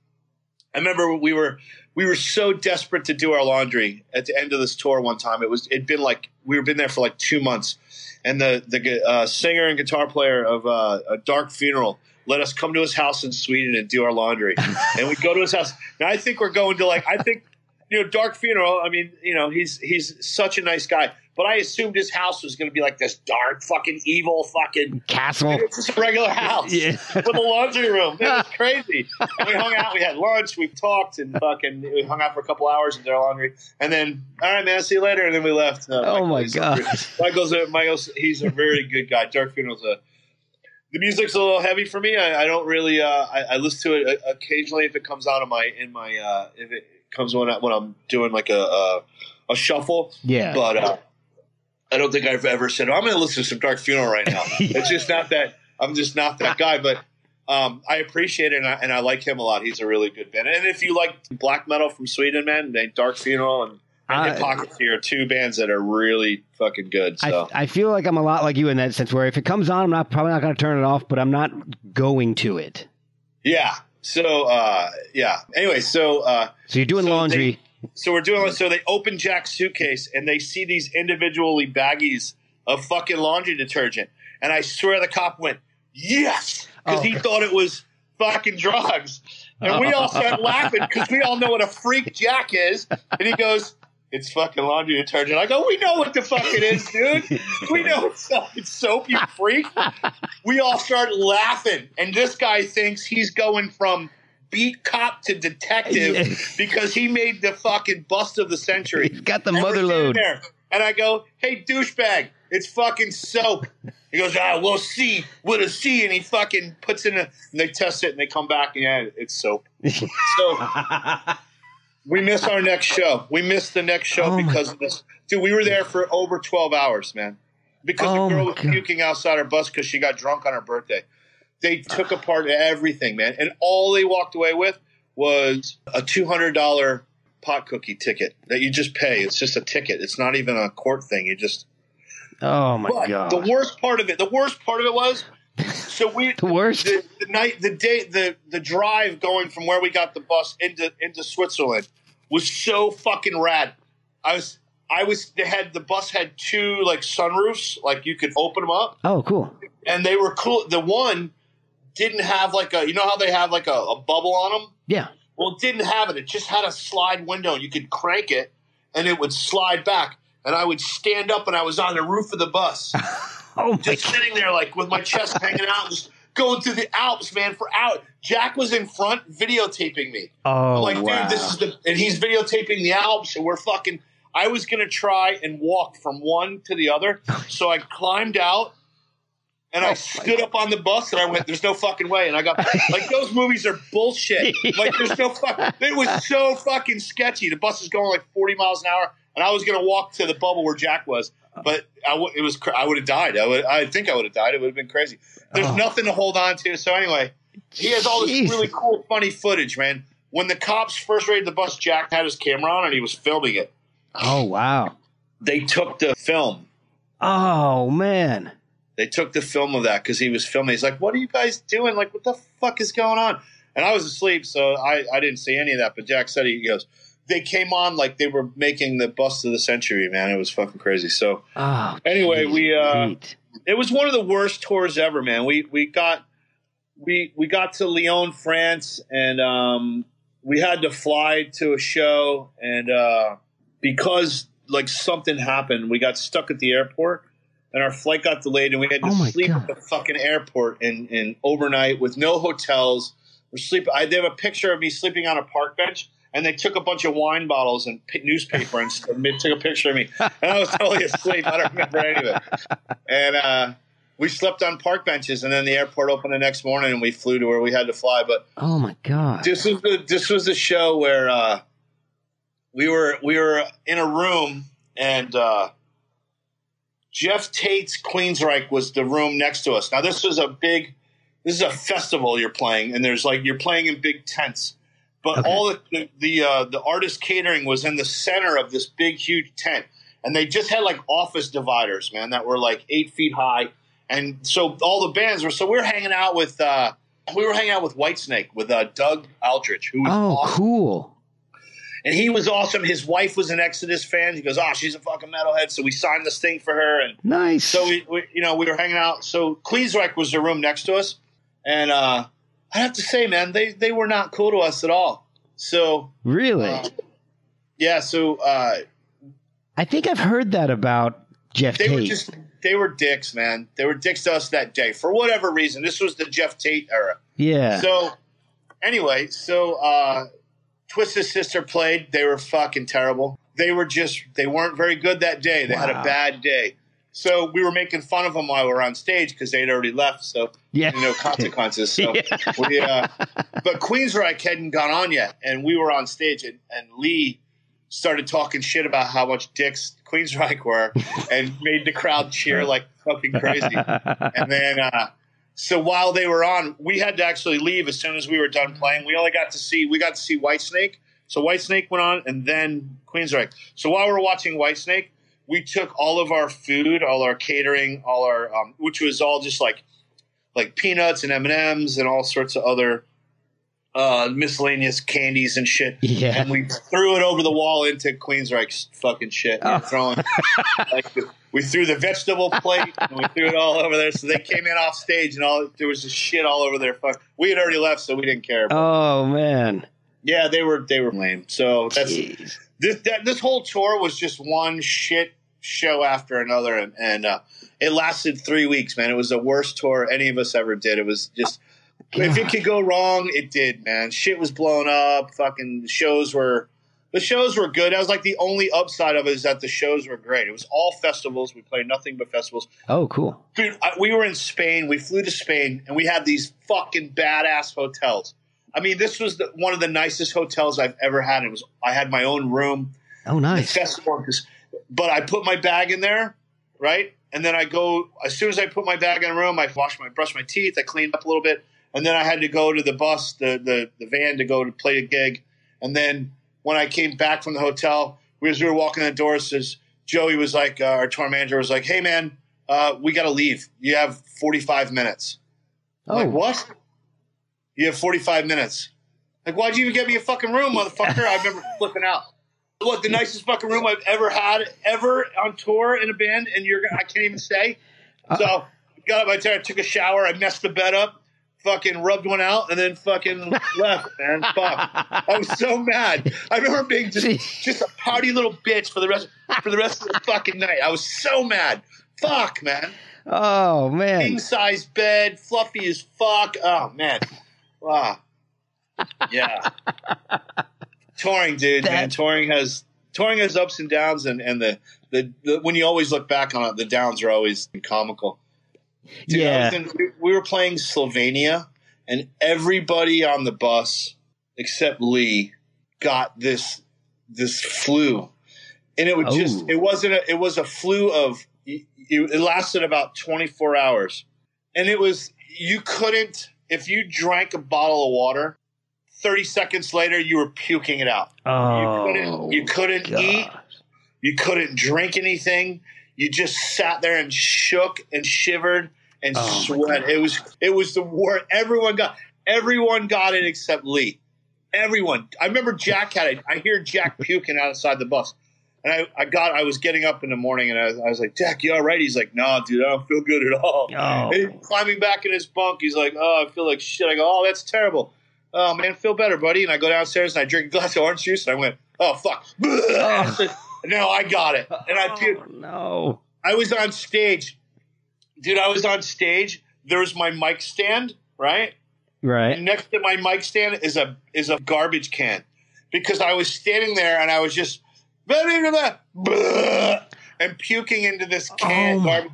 I remember we were we were so desperate to do our laundry at the end of this tour one time. It was it'd been like we were been there for like two months, and the the uh, singer and guitar player of uh, a Dark Funeral let us come to his house in Sweden and do our laundry, <laughs> and we go to his house. Now I think we're going to like I think you know Dark Funeral. I mean you know he's he's such a nice guy, but I assumed his house was going to be like this dark fucking evil fucking Castle. <laughs> it's just a regular house Yeah. with a laundry room. It was <laughs> crazy. And we hung out. We had lunch. We talked and fucking we hung out for a couple hours and their laundry. And then, all right, man, see you later. And then we left. Uh, Oh, my God. Michael's a, Michael's he's a very good guy. Dark Funeral's a. The music's a little heavy for me. I, I don't really. Uh, I, I listen to it occasionally if it comes out of my in my uh, if it comes when I, when I'm doing like a a, a shuffle. Yeah. But uh, I don't think I've ever said, "I'm going to listen to some Dark Funeral right now." <laughs> It's just not that. I'm just not that guy. But um, I appreciate it, and I, and I like him a lot. He's a really good band. And if you like black metal from Sweden, man, they Dark Funeral and, and Uh, Hypocrisy are two bands that are really fucking good. So I, I feel like I'm a lot like you in that sense, where if it comes on, I'm not probably not going to turn it off, but I'm not going to it. yeah. So uh, yeah. Anyway, so uh, So you're doing So laundry. so we're doing so they open Jack's suitcase and they see these individually baggies of fucking laundry detergent, and I swear the cop went yes because Oh. he thought it was fucking drugs, and we all start laughing because we all know what a freak Jack is, and he goes. It's fucking laundry detergent. I go, we know what the fuck it is, dude. We know it's soap, it's soap, you freak. We all start laughing, and this guy thinks he's going from beat cop to detective because he made the fucking bust of the century. He's got the And mother load. There. And I go, hey, douchebag, it's fucking soap. He goes, ah, we'll see. We'll see. And he fucking puts in a, and they test it and they come back and yeah, it's soap. <laughs> so <laughs> we miss our next show. We missed the next show Oh because of this. Dude, we were there for over 12 hours, man. Because Oh the girl was God. puking outside her bus because she got drunk on her birthday. They took apart everything, man. And all they walked away with was a $200 pot cookie ticket that you just pay. It's just a ticket. It's not even a court thing. You just. oh my But god. the worst part of it, the worst part of it was, so we <laughs> The worst. the, the night, the day, the the drive going from where we got the bus into into Switzerland was so fucking rad. I was, I was. They had the bus had two like sunroofs, like you could open them up, oh, cool. and they were cool. The one didn't have like a, you know how they have like a, a bubble on them. Yeah. Well, it didn't have it. It just had a slide window. and You could crank it, and it would slide back. And I would stand up, and I was on the roof of the bus <laughs> <laughs> Oh my just god. sitting there like with my chest <laughs> hanging out, just going through the Alps, man, for out. Jack was in front videotaping me. Oh I'm like, wow. dude, this is the and he's videotaping the Alps, and we're fucking. I was gonna try and walk from one to the other, so I climbed out. And Oh I stood up on the bus and I went, "There's no fucking way." And I got <laughs> like those movies are bullshit. Like there's no fuck. It was so fucking sketchy. The bus is going like 40 miles an hour, and I was gonna walk to the bubble where Jack was, but I w- it was cr- I would have died. I would I think I would have died. It would have been crazy. There's Oh. nothing to hold on to. So anyway, he has all this Jeez. really cool, funny footage, man. When the cops first raided the bus, Jack had his camera on and he was filming it. Oh wow. They took the film. Oh man. They took the film of that because he was filming. He's like, "What are you guys doing? Like, what the fuck is going on?" And I was asleep, so I, I didn't see any of that. But Jack said he goes, "They came on like they were making the bust of the century, man. It was fucking crazy." So Oh. Anyway, jeez, we, uh, it was one of the worst tours ever, man. We we got we we got to Lyon, France, and um, we had to fly to a show, and uh, because like something happened, we got stuck at the airport, and our flight got delayed, and we had to Oh sleep God. at the fucking airport and and overnight with no hotels. We're sleeping. I they have a picture of me sleeping on a park bench. And they took a bunch of wine bottles and p- newspaper and and took a picture of me. And I was totally asleep. I don't remember any of it and uh, we slept on park benches, and then the airport opened the next morning, and we flew to where we had to fly. But Oh my god. this was the this was the show where uh, we were we were in a room, and uh, Geoff Tate's Queensryche was the room next to us. Now this was a big, this is a festival you're playing, and there's like you're playing in big tents. But Okay. all the the the, uh, the artist catering was in the center of this big, huge tent, and they just had like office dividers, man, that were like eight feet high, and so all the bands were. So we were hanging out with uh, we were hanging out with Whitesnake with uh, Doug Aldrich, who was Oh, awesome. cool. and he was awesome. His wife was an Exodus fan. He goes, "Oh, she's a fucking metalhead," so we signed this thing for her, and Nice. so we, we, you know, we were hanging out. So Queensryche was the room next to us, and uh, I have to say, man, they they were not cool to us at all. So really? uh, yeah, so uh, I think I've heard that about Geoff they Tate. were just they were dicks, man. They were dicks to us that day for whatever reason. This was the Geoff Tate era. yeah. So anyway, so uh, Twisted Sister played. They were fucking terrible. They were just they weren't very good that day. They had a bad day. So we were making fun of them while we were on stage because they'd already left. So Yeah. know consequences. So <laughs> Yeah. we, uh, but Queensryche hadn't gone on yet, and we were on stage, and, and Lee started talking shit about how much dicks Queensryche were, <laughs> and made the crowd cheer like fucking crazy. <laughs> And then, uh, so while they were on, we had to actually leave as soon as we were done playing. We only got to see we got to see Whitesnake. So Whitesnake went on, and then Queensryche. So while we were watching Whitesnake, we took all of our food, all our catering, all our um, which was all just like like peanuts and M and M's and all sorts of other uh, miscellaneous candies and shit. <laughs> Yeah. And we threw it over the wall into Queensryche's fucking shit. We throwing like we threw the vegetable plate and we threw it all over there. So they came in off stage and all there was just shit all over their fuck. We had already left, so we didn't care. oh man. yeah, they were they were lame. So that's Jeez. This that, this whole tour was just one shit show after another, and, and uh, it lasted three weeks. Man, it was the worst tour any of us ever did. It was just if it could go wrong, it did. Man, shit was blown up. Fucking the shows were. The shows were good. That was like the only upside of it is that the shows were great. It was all festivals. We played nothing but festivals. Oh, cool. Dude, I, we were in Spain. We flew to Spain, and we had these fucking badass hotels. I mean, this was the, one of the nicest hotels I've ever had. It was. I had my own room Oh, nice. festival but I put my bag in there, right? And then I go as soon as I put my bag in the room, I wash my brush my teeth, I cleaned up a little bit, and then I had to go to the bus, the the, the van to go to play a gig. And then when I came back from the hotel, we as we were walking in the door, says Joey was like, uh, our tour manager was like, "Hey man, uh, we got to leave. You have 45 minutes." I'm Oh, like, what? You have 45 minutes. Like, why'd you even get me a fucking room, motherfucker? I remember <laughs> flipping out. What, the nicest fucking room I've ever had, ever on tour in a band, and you're gonna, I can't even say. So, got up my chair, took a shower, I messed the bed up, fucking rubbed one out, and then fucking <laughs> left, man. Fuck. I was so mad. I remember being just, just a pouty little bitch for the rest for the rest of the fucking night. I was so mad. Fuck, man Oh man. king size bed, fluffy as fuck. Oh man, wow, yeah. <laughs> touring, dude, man. Touring has touring has ups and downs, and and the, the the when you always look back on it, the downs are always comical. Dude, Yeah. in- we- we were playing Slovenia, and everybody on the bus except Lee got this this flu, and it would just Oh. it wasn't a, it was a flu of it, it lasted about twenty four hours, and it was you couldn't if you drank a bottle of water. 30 seconds later, you were puking it out. Oh. You couldn't, you couldn't eat. You couldn't drink anything. You just sat there and shook and shivered and Oh, sweat. It was it was the worst. Everyone got everyone got it except Lee. Everyone. I remember Jack had it. I hear Jack puking outside the bus. And I, I got I was getting up in the morning and I was, I was like, Jack, you all right? He's like, No, dude, I don't feel good at all. <laughs> Oh. And he's climbing back in his bunk. He's like, Oh, I feel like shit. I go, Oh, that's terrible. Oh man, feel better, buddy. And I go downstairs and I drink a glass of orange juice and I went, Oh fuck. <laughs> no, I got it. And I puked. Oh, no. I was on stage, dude. I was on stage. There was my mic stand, right? Right. And next to my mic stand is a is a garbage can, because I was standing there and I was just and puking into this can. Oh, my-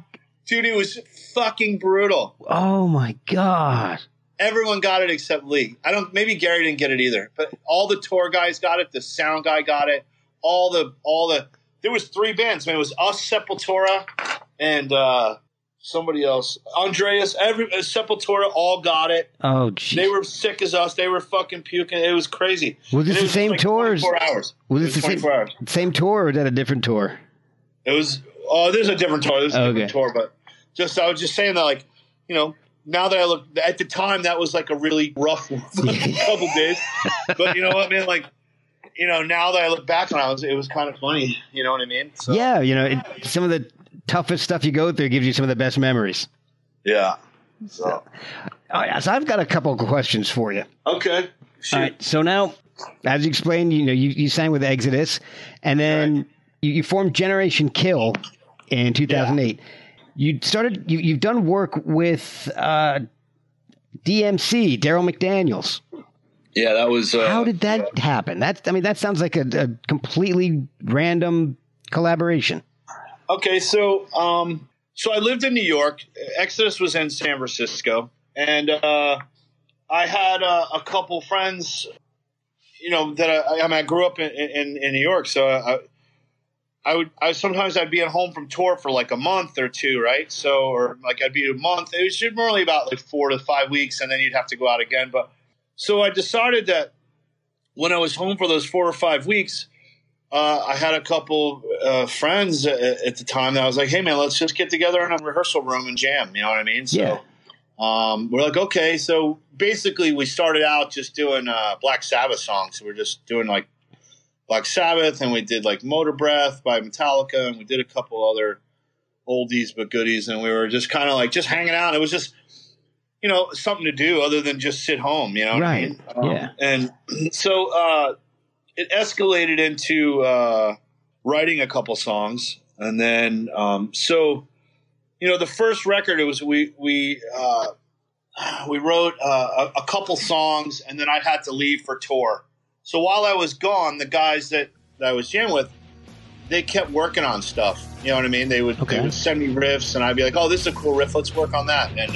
Dude, it was fucking brutal. Oh my God. Everyone got it except Lee. I don't. Maybe Gary didn't get it either, but all the tour guys got it. The sound guy got it. All the all the there was three bands. Man, it was us, Sepultura, and uh, somebody else, Andreas, every uh, Sepultura, all got it. Oh, geez. They were sick as us. They were fucking puking. It was crazy. Was this it the same like tour? Four hours. Was It this the same, 24 hours. same tour or is that a different tour? It was. Oh, there's a different tour. There's a Okay. different tour, but just I was just saying that, like, you know, now that I look at the time, that was like a really rough <laughs> couple days. But you know what, man? Like, you know, now that I look back on it, it was, it was kind of funny. You know what I mean? So, Yeah, you know, it, some of the toughest stuff you go through gives you some of the best memories. Yeah. So, All right, so I've got a couple of questions for you. okay. Shoot. All right, so now, as you explained, you know, you, you sang with Exodus, and then you, you formed Generation Kill in 2008. You started, you, you've done work with uh, DMC, Darryl McDaniels. Yeah, that was. Uh, How did that happen? That I mean, that sounds like a, a completely random collaboration. Okay, so um, so I lived in New York. Exodus was in San Francisco, and uh, I had uh, a couple friends. You know that I, I mean, I grew up in, in, in New York, so I, I would I sometimes I'd be at home from tour for like a month or two, right? So or like I'd be a month. It was generally about like four to five weeks, and then you'd have to go out again. But so I decided that when I was home for those four or five weeks, uh, I had a couple uh, friends at, at the time that I was like, "Hey, man, let's just get together in a rehearsal room and jam." You know what I mean? So Yeah. um, we're like, okay. So basically, we started out just doing uh, Black Sabbath songs. So we're just doing like Black Sabbath, and we did like Motorbreath by Metallica, and we did a couple other oldies but goodies, and we were just kind of like just hanging out. It was just you know something to do other than just sit home. You know, what I Right. mean? Um, Yeah. And <clears throat> so uh, it escalated into uh, writing a couple songs, and then um, so you know the first record it was we we uh, we wrote uh, a, a couple songs, and then I had to leave for tour. So while I was gone, the guys that, that I was jamming with, they kept working on stuff. You know what I mean? They would Okay. they would send me riffs, and I'd be like, "Oh, this is a cool riff. Let's work on that." And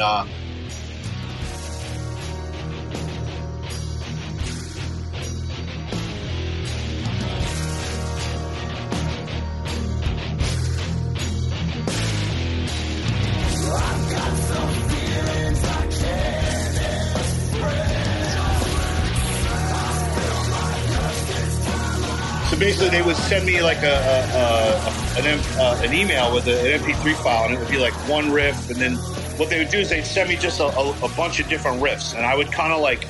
send me like a, a, a an, uh, an email with a, an MP3 file, and it would be like one riff, and then what they would do is they'd send me just a, a, bunch of different riffs, and I would kind of like,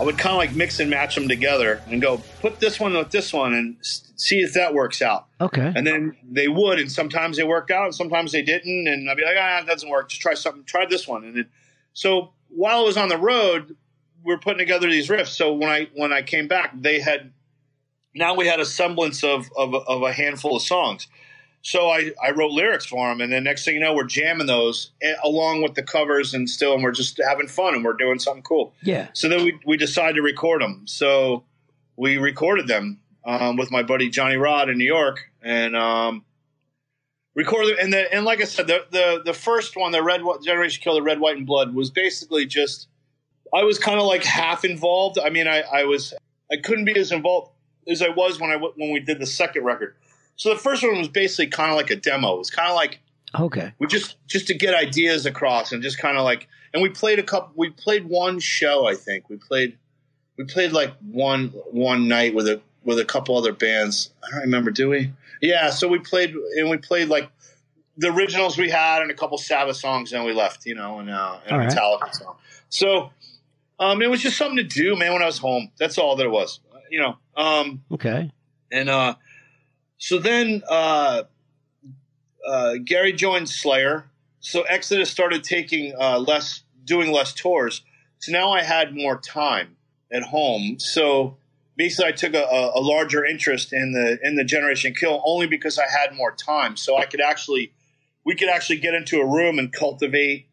I would kind of like mix and match them together, and go put this one with this one, and see if that works out. Okay. And then they would, and sometimes they worked out, and sometimes they didn't, and I'd be like, ah, that doesn't work. Just try something. Try this one, and then so while I was on the road, we are putting together these riffs. So when I when I came back, they had now we had a semblance of of, of a handful of songs. So I, I wrote lyrics for them, and then next thing you know, we're jamming those eh, along with the covers, and still, and we're just having fun, and we're doing something cool. Yeah. So then we we decided to record them. So we recorded them um, with my buddy Johnny Rod in New York, and um, recorded them. And the, and like I said, the the the first one, the Red Generation Kill, the Red, White, and Blood, was basically just I was kind of like half involved. I mean, I I was I couldn't be as involved as I was when I when we did the second record. So the first one was basically kind of like a demo. It was kind of like Okay. we just just to get ideas across and just kind of like and we played a couple we played one show i think we played we played like one one night with a with a couple other bands i don't remember do we yeah so we played and we played like the originals we had and a couple sabbath songs and we left you know and uh and a right. metallica song so um it was just something to do man when i was home that's all that it was you know um Okay. and uh, so then uh, uh, Gary joined Slayer. So Exodus started taking uh, less, doing less tours. So now I had more time at home. So basically, I took a, a, larger interest in the in the Generation Kill only because I had more time. So I could actually, we could actually get into a room and cultivate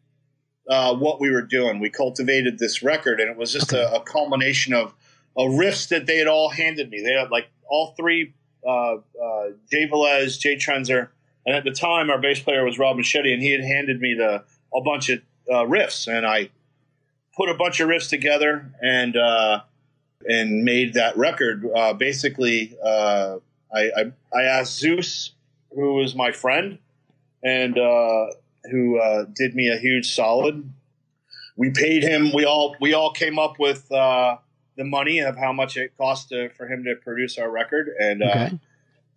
uh, what we were doing. We cultivated this record, and it was just a, a culmination of of riffs that they had all handed me. They had like all three uh, uh, Jay Velez, Jay Trenzer, and at the time our bass player was Rob Moschetti, and he had handed me the a bunch of uh, riffs, and I put a bunch of riffs together and uh, and made that record. Uh, basically, uh, I, I I asked Zeuss, who was my friend, and uh, who uh, did me a huge solid. We paid him. We all we all came up with uh, the money of how much it cost to, for him to produce our record, and uh, Okay.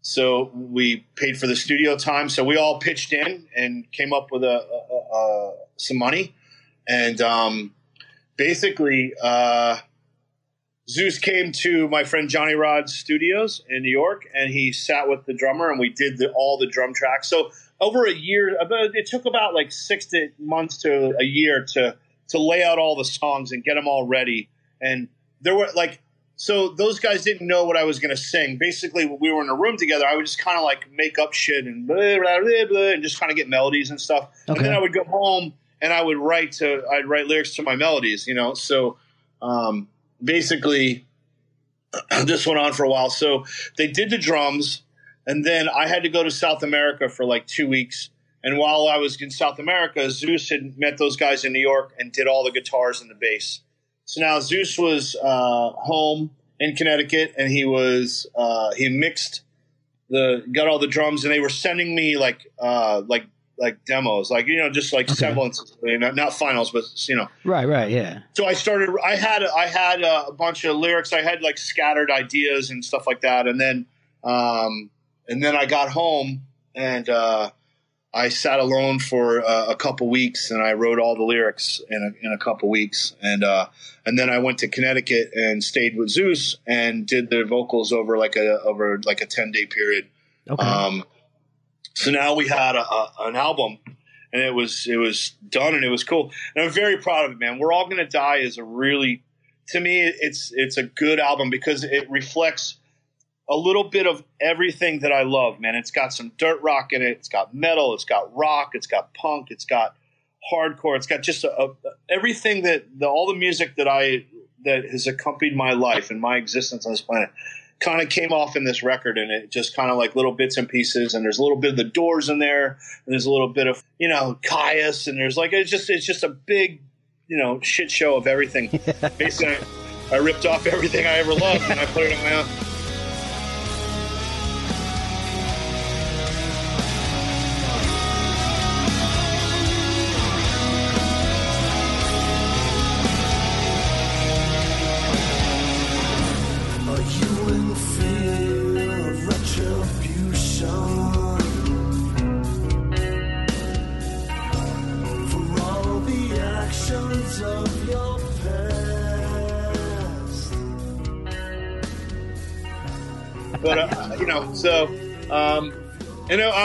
so we paid for the studio time. So we all pitched in and came up with a, a, a, some money, and um, basically uh, Zeuss came to my friend Johnny Rod's studios in New York, and he sat with the drummer, and we did the, all the drum tracks. So over a year, about it took about like six to months to a year to to lay out all the songs and get them all ready. And there were like so those guys didn't know what I was going to sing. Basically, when we were in a room together, I would just kind of like make up shit and blah, blah, blah, blah, and just kind of get melodies and stuff. And then I would go home and I would write to I'd write lyrics to my melodies, you know. So um, basically, <clears throat> this went on for a while. So they did the drums, and then I had to go to South America for like two weeks. And while I was in South America, Zeuss had met those guys in New York and did all the guitars and the bass. So now Zeuss was uh, home in Connecticut, and he was uh, he mixed the got all the drums, and they were sending me like uh, like like demos, like you know, just like semblances, you know, not finals, but you know. Right, right, yeah. So I started. I had I had uh, a bunch of lyrics. I had like scattered ideas and stuff like that, and then um, and then I got home and uh, I sat alone for uh, a couple weeks, and I wrote all the lyrics in a, in a couple weeks, and uh, and then I went to Connecticut and stayed with Zeuss and did the vocals over like a over like a ten day period. Okay. Um, so now we had a, a, an album, and it was it was done, and it was cool. And I'm very proud of it, man. We're all gonna die is a really, to me, it's it's a good album because it reflects a little bit of everything that I love, man. It's got some dirt rock in it. It's got metal. It's got rock. It's got punk. It's got hardcore. It's got just a, a, everything that the, all the music that I that has accompanied my life and my existence on this planet kind of came off in this record and it just kind of like little bits and pieces and there's a little bit of the doors in there and there's a little bit of you know Kyuss and there's like it's just it's just a big you know shit show of everything <laughs> basically I, I ripped off everything I ever loved and I put it on my own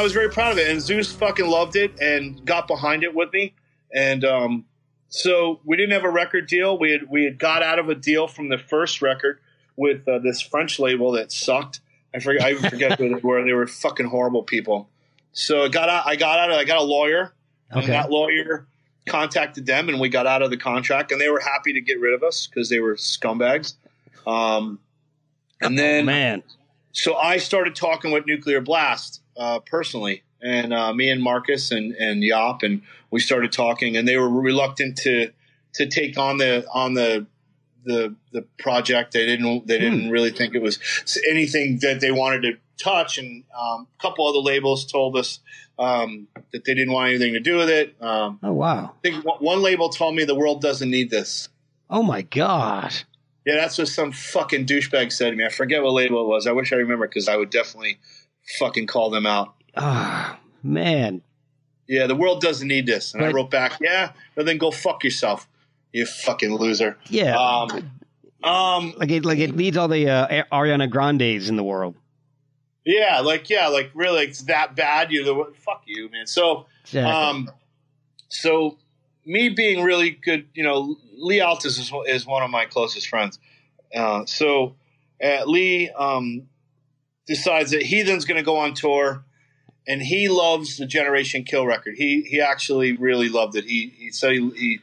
I was very proud of it, and Zeuss fucking loved it and got behind it with me, and um, so we didn't have a record deal. We had we had got out of a deal from the first record with uh, this French label that sucked. I forget I forget who they were. They were fucking horrible people. So I got out. I got out. Of, I got a lawyer, and Okay. that lawyer contacted them, and we got out of the contract, and they were happy to get rid of us because they were scumbags. Um, and then Man. so I started talking with Nuclear Blast uh, personally, and uh, me and Marcus and and Jaap, and we started talking, and they were reluctant to to take on the on the the the project. They didn't they didn't really think it was anything that they wanted to touch, and um, a couple other labels told us um, that they didn't want anything to do with it. Um, Oh wow. I think one label told me the world doesn't need this. Oh my god. Yeah, that's what some fucking douchebag said to me. I forget what label it was. I wish I remember because I would definitely fucking call them out. Ah, man. Yeah, the world doesn't need this. And I wrote back, yeah, well, then go fuck yourself, you fucking loser. Yeah. Um, um, like it like it needs all the uh, Ariana Grandes in the world. yeah, like, yeah, like really, it's that bad. You, the fuck you, man. So, Exactly. um, so me being really good, you know, Lee Altus is, is one of my closest friends. Uh, so uh, Lee um, decides that Heathen's going to go on tour, and he loves the Generation Kill record. He he actually really loved it. He he said he he,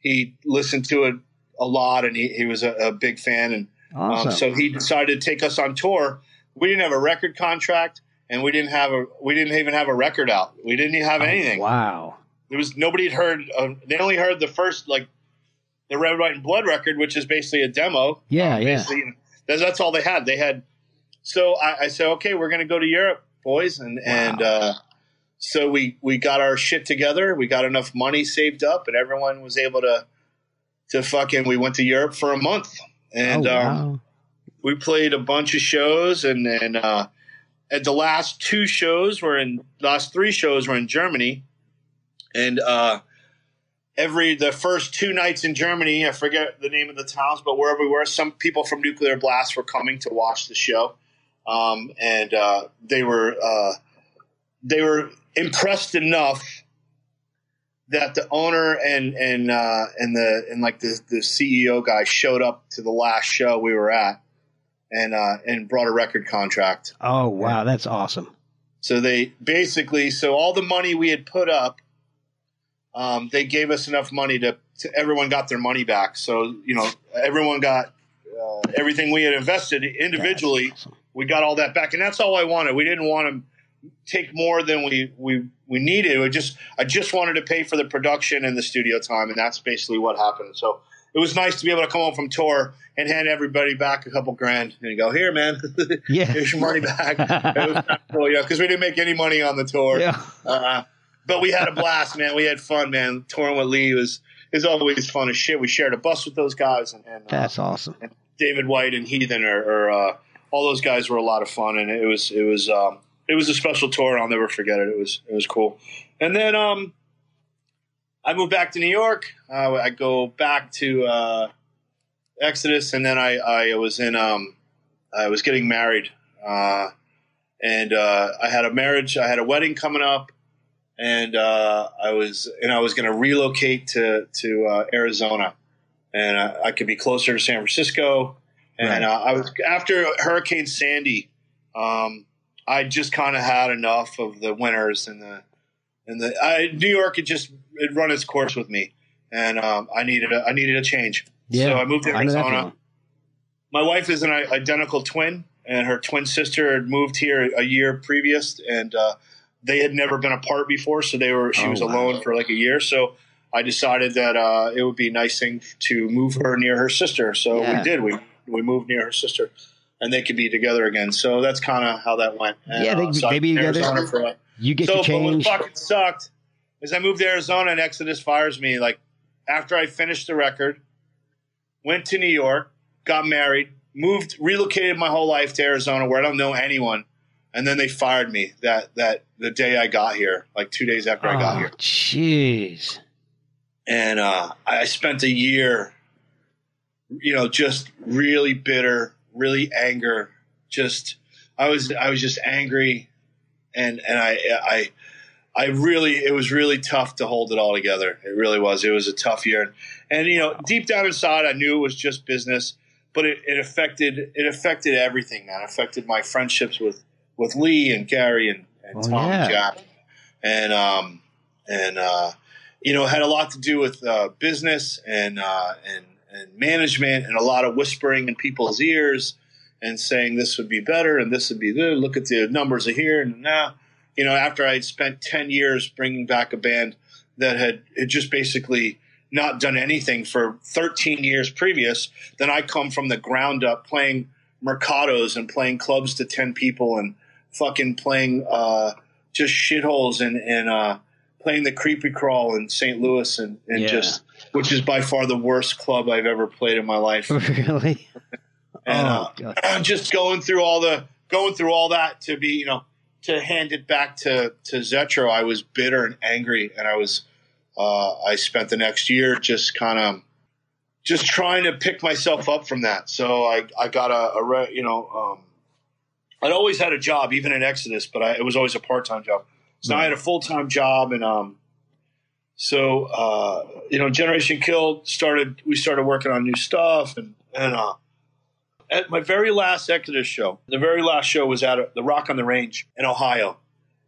he listened to it a lot, and he, he was a, a big fan. And awesome. um, so he decided to take us on tour. We didn't have a record contract, and we didn't have a we didn't even have a record out. We didn't even have anything. Oh, Wow. There was nobody had heard. Uh, they only heard the first like the Red, White, and Blood record, which is basically a demo. Yeah, Um, yeah. That's, that's all they had. They had. So I, I said, okay, we're going to go to Europe, boys, and and uh, so we we got our shit together. We got enough money saved up, and everyone was able to to fucking. We went to Europe for a month, and oh, wow. um, we played a bunch of shows, and then uh, at the last two shows were in last three shows were in Germany, and uh, every the first two nights in Germany, I forget the name of the towns, but wherever we were, some people from Nuclear Blast were coming to watch the show, um, and uh, they were uh, they were impressed enough that the owner and and uh, and the and like the the CEO guy showed up to the last show we were at, and uh, and brought a record contract. Oh wow, that's awesome. So they basically, so all the money we had put up, um, they gave us enough money to, to everyone got their money back. So you know, everyone got uh, everything we had invested individually. Awesome. We got all that back, and that's all I wanted. We didn't want to take more than we we we needed. We just I just wanted to pay for the production and the studio time, and that's basically what happened. So it was nice to be able to come home from tour and hand everybody back a couple grand and go here, man. <laughs> Yeah. here's your money back. it was <laughs> cool, yeah, because we didn't make any money on the tour. Yeah. Uh, but we had a blast, man. We had fun, man. Touring with Lee was is always fun as shit. We shared a bus with those guys, and, and uh, That's awesome. David White and Heathen are, are uh, all those guys were a lot of fun, and it was it was um, it was a special tour. I'll never forget it. It was it was cool. And then um, I moved back to New York. Uh, I go back to uh, Exodus, and then I I was in um, I was getting married, uh, and uh, I had a marriage. I had a wedding coming up, and uh, I was and I was going to relocate to to uh, Arizona, and I could be closer to San Francisco. And Right. uh, I was after Hurricane Sandy. Um, I just kind of had enough of the winters and the and the I, New York had just it run its course with me, and um, I needed a, I needed a change. Yeah. So I moved to I know that Arizona. My wife is an identical twin, and her twin sister had moved here a year previous, and uh, they had never been apart before. So they were she Oh, was wow. alone for like a year. So I decided that uh, it would be a nice thing to move her near her sister. So Yeah. we did. We we moved near her sister, and they could be together again. So that's kind of how that went. And, Yeah, they- uh, so I they be together. Arizona for a- You get so, to but what fucking sucked is I moved to Arizona and Exodus fires me. Like after I finished the record, went to New York, got married, moved, relocated my whole life to Arizona where I don't know anyone, and then they fired me that that the day I got here, like two days after I got Oh, here, Jeez. and uh, I spent a year, you know, just really bitter, really anger, just I was I was just angry, and and I I I really it was really tough to hold it all together. It really was. It was a tough year, and you know, deep down inside, I knew it was just business, but it, it affected it affected everything, man. It affected my friendships with with Lee and Gary and, and Oh, Tom yeah. and Jack, and um and uh, you know, it had a lot to do with uh, business and uh, and and management and a lot of whispering in people's ears and saying this would be better and this would be good. Look at the numbers are here and now. You know, after I had spent ten years bringing back a band that had, had just basically not done anything for 13 years previous, then I come from the ground up playing mercados and playing clubs to 10 people and fucking playing uh, just shitholes and, and uh, playing the creepy crawl in St. Louis and, and Yeah. just, which is by far the worst club I've ever played in my life. <laughs> really? And, oh, uh, <clears throat> just going through all the going through all that to be you know to hand it back to to Zetro, I was bitter and angry, and I was uh, I spent the next year just kind of just trying to pick myself up from that. So I I got a, a re, you know um, I'd always had a job even in Exodus, but I, it was always a part time job. So now I had a full time job, and um, so uh, you know Generation Kill started. We started working on new stuff, and and uh, at my very last Exodus show, the very last show was at the Rock on the Range in Ohio,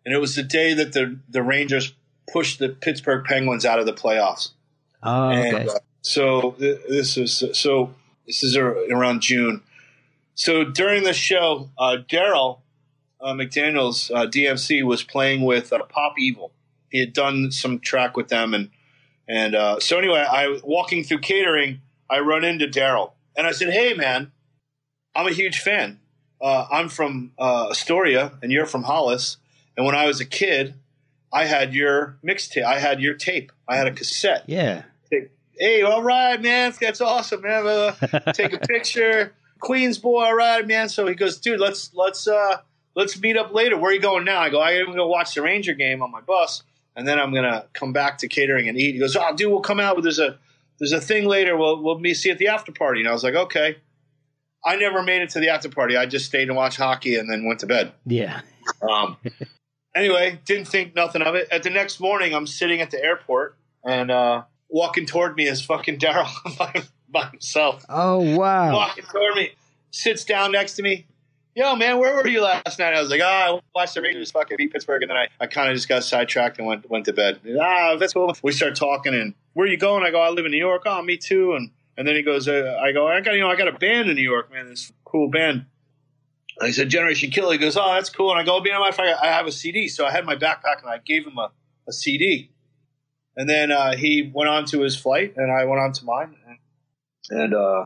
and it was the day that the the Rangers pushed the Pittsburgh Penguins out of the playoffs. Oh, okay. Uh, so th- this is so this is around June. So during the show, uh, Darryl uh, McDaniels uh, DMC was playing with uh, Pop Evil. He had done some track with them, and and uh, so anyway, I was walking through catering, I run into Darryl, and I said, "Hey, man, I'm a huge fan. Uh, I'm from uh, Astoria, and you're from Hollis. And when I was a kid, I had your mixtape. I had your tape. I had a cassette. Yeah. Hey, all right, man. That's awesome, man. Uh, take a <laughs> picture. Queens boy, all right, man. So he goes, dude, let's let's uh let's meet up later. Where are you going now? I go, I'm gonna go watch the Ranger game on my bus, and then I'm gonna come back to catering and eat. He goes, oh, dude, we'll come out. But there's a there's a thing later. We'll we'll meet see you at the after party. And I was like, okay. I never made it to the after party. I just stayed and watched hockey and then went to bed. Yeah. Um, anyway, didn't think nothing of it. At the next morning, I'm sitting at the airport and uh, walking toward me is fucking Darryl <laughs> by, by himself. Oh wow. Walking toward me, sits down next to me. Yo, man, where were you last night? I was like, ah, I watched the Rangers fucking beat Pittsburgh, and then I, I kind of just got sidetracked and went went to bed. Ah, that's cool. We start talking, and where are you going? I go, I live in New York. Oh, me too. And and then he goes, uh, I go, I got you know, I got a band in New York, man. This cool band. I said Generation Kill. He goes, oh, that's cool. And I go, you know, I, have a CD, so I had my backpack and I gave him a, a CD. And then uh, he went on to his flight, and I went on to mine, and, and uh,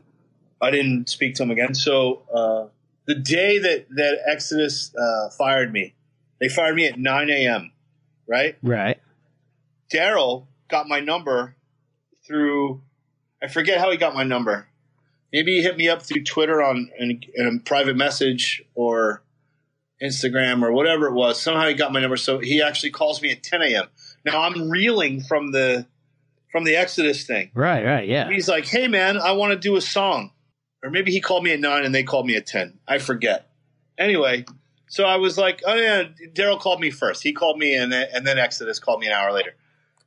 I didn't speak to him again. So uh, the day that that Exodus uh, fired me, they fired me at 9 a.m. Right? Right. Darryl got my number through. I forget how he got my number. Maybe he hit me up through Twitter on in, in a private message or Instagram or whatever it was. Somehow he got my number, so he actually calls me at 10 a.m. Now I'm reeling from the from the Exodus thing. Right. Right. Yeah. He's like, "Hey man, I want to do a song," or maybe he called me at nine and they called me at ten. I forget. Anyway, so I was like, "Oh yeah." Darryl called me first. He called me and then, and then Exodus called me an hour later.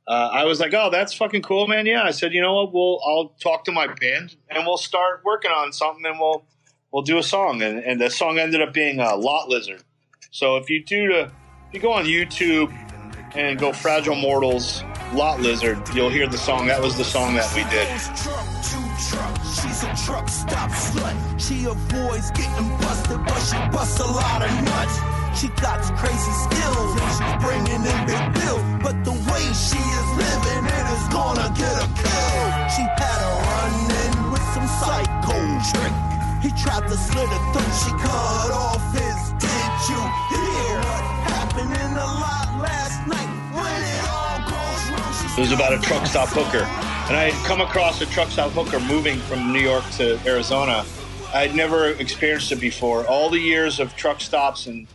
Uh, I was like, "Oh, that's fucking cool, man." Yeah, I said, "You know what? We'll I'll talk to my band and we'll start working on something and we'll we'll do a song." And and the song ended up being uh, "Lot Lizard." So if you do to if you go on YouTube and go Fragile Mortals Lot Lizard, you'll hear the song. That was the song that we did. She's a truck stop slut. She avoids getting busted, but she busts a lot of nuts. She got crazy skills and she's bringing in big bills. But the way she is living, it is gonna get a kill. She had a run in with some psycho trick. He tried to slit her throat, she cut off his. Did you hear what happened in the lot last night? When it all goes wrong, she It was about a truck stop hooker. And I had come across a truck stop hooker moving from New York to Arizona. I'd never experienced it before. All the years of truck stops and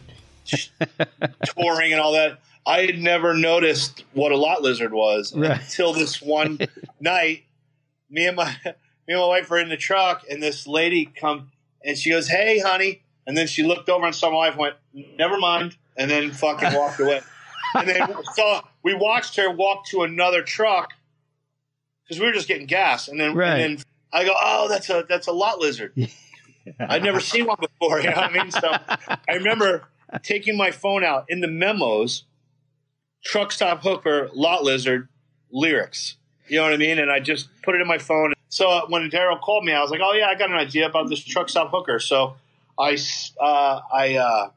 <laughs> touring and all that, I had never noticed what a lot lizard was Right. until this one <laughs> night. Me and my me and my wife were in the truck, and this lady come and she goes, "Hey, honey," and then she looked over and saw my wife, and went, "Never mind," and then fucking walked away. and then saw we watched her walk to another truck because we were just getting gas, and then Right. and then I go, "Oh, that's a that's a lot lizard." <laughs> I'd never seen one before. You know what I mean? So I remember taking my phone out in the memos, truck stop hooker, lot lizard, lyrics. You know what I mean? And I just put it in my phone. So uh, when Darryl called me, I was like, "Oh yeah, I got an idea about this truck stop hooker." So I, uh, I, uh,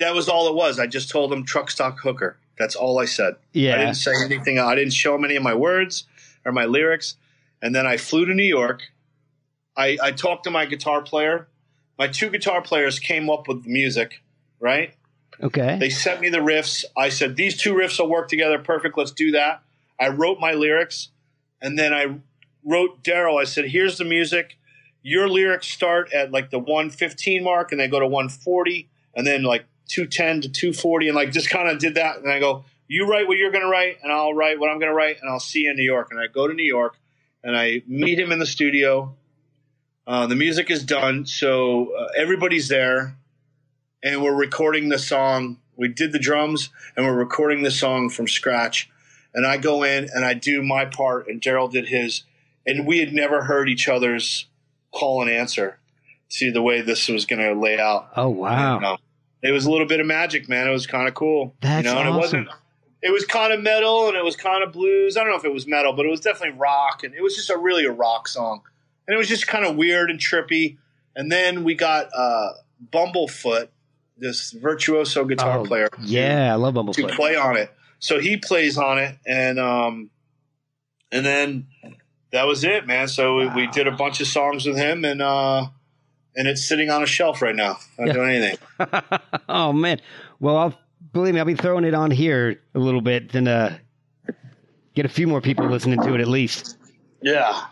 that was all it was. I just told him truck stop hooker. That's all I said. Yeah. I didn't say anything. I didn't show him any of my words or my lyrics. And then I flew to New York. I, I talked to my guitar player. My two guitar players came up with the music, right? Okay. They sent me the riffs. I said, these two riffs will work together perfect. Let's do that. I wrote my lyrics. And then I wrote Darryl, I said, here's the music. Your lyrics start at like the 115 mark and they go to 140 and then like 210 to 240 and like just kind of did that. And I go, you write what you're going to write and I'll write what I'm going to write and I'll see you in New York. And I go to New York and I meet him in the studio. Uh, the music is done. So uh, everybody's there and we're recording the song. We did the drums and we're recording the song from scratch. And I go in and I do my part, and Darryl did his. And we had never heard each other's call and answer to the way this was going to lay out. oh wow. You know, it was a little bit of magic, man. It was kind of cool. That's you know, and it awesome. wasn't. It was kind of metal and it was kind of blues. I don't know if it was metal, but it was definitely rock, and it was just a really a rock song. And it was just kind of weird and trippy. And then we got uh, Bumblefoot, this virtuoso guitar Oh, player, Yeah, I love Bumblefoot to play on it. So he plays on it, and um, and then that was it, man. So we, we did a bunch of songs with him, and uh, and it's sitting on a shelf right now, not Yeah. doing anything. <laughs> oh man. Well, I'll believe me, I'll be throwing it on here a little bit, then uh, get a few more people listening to it at least. Yeah,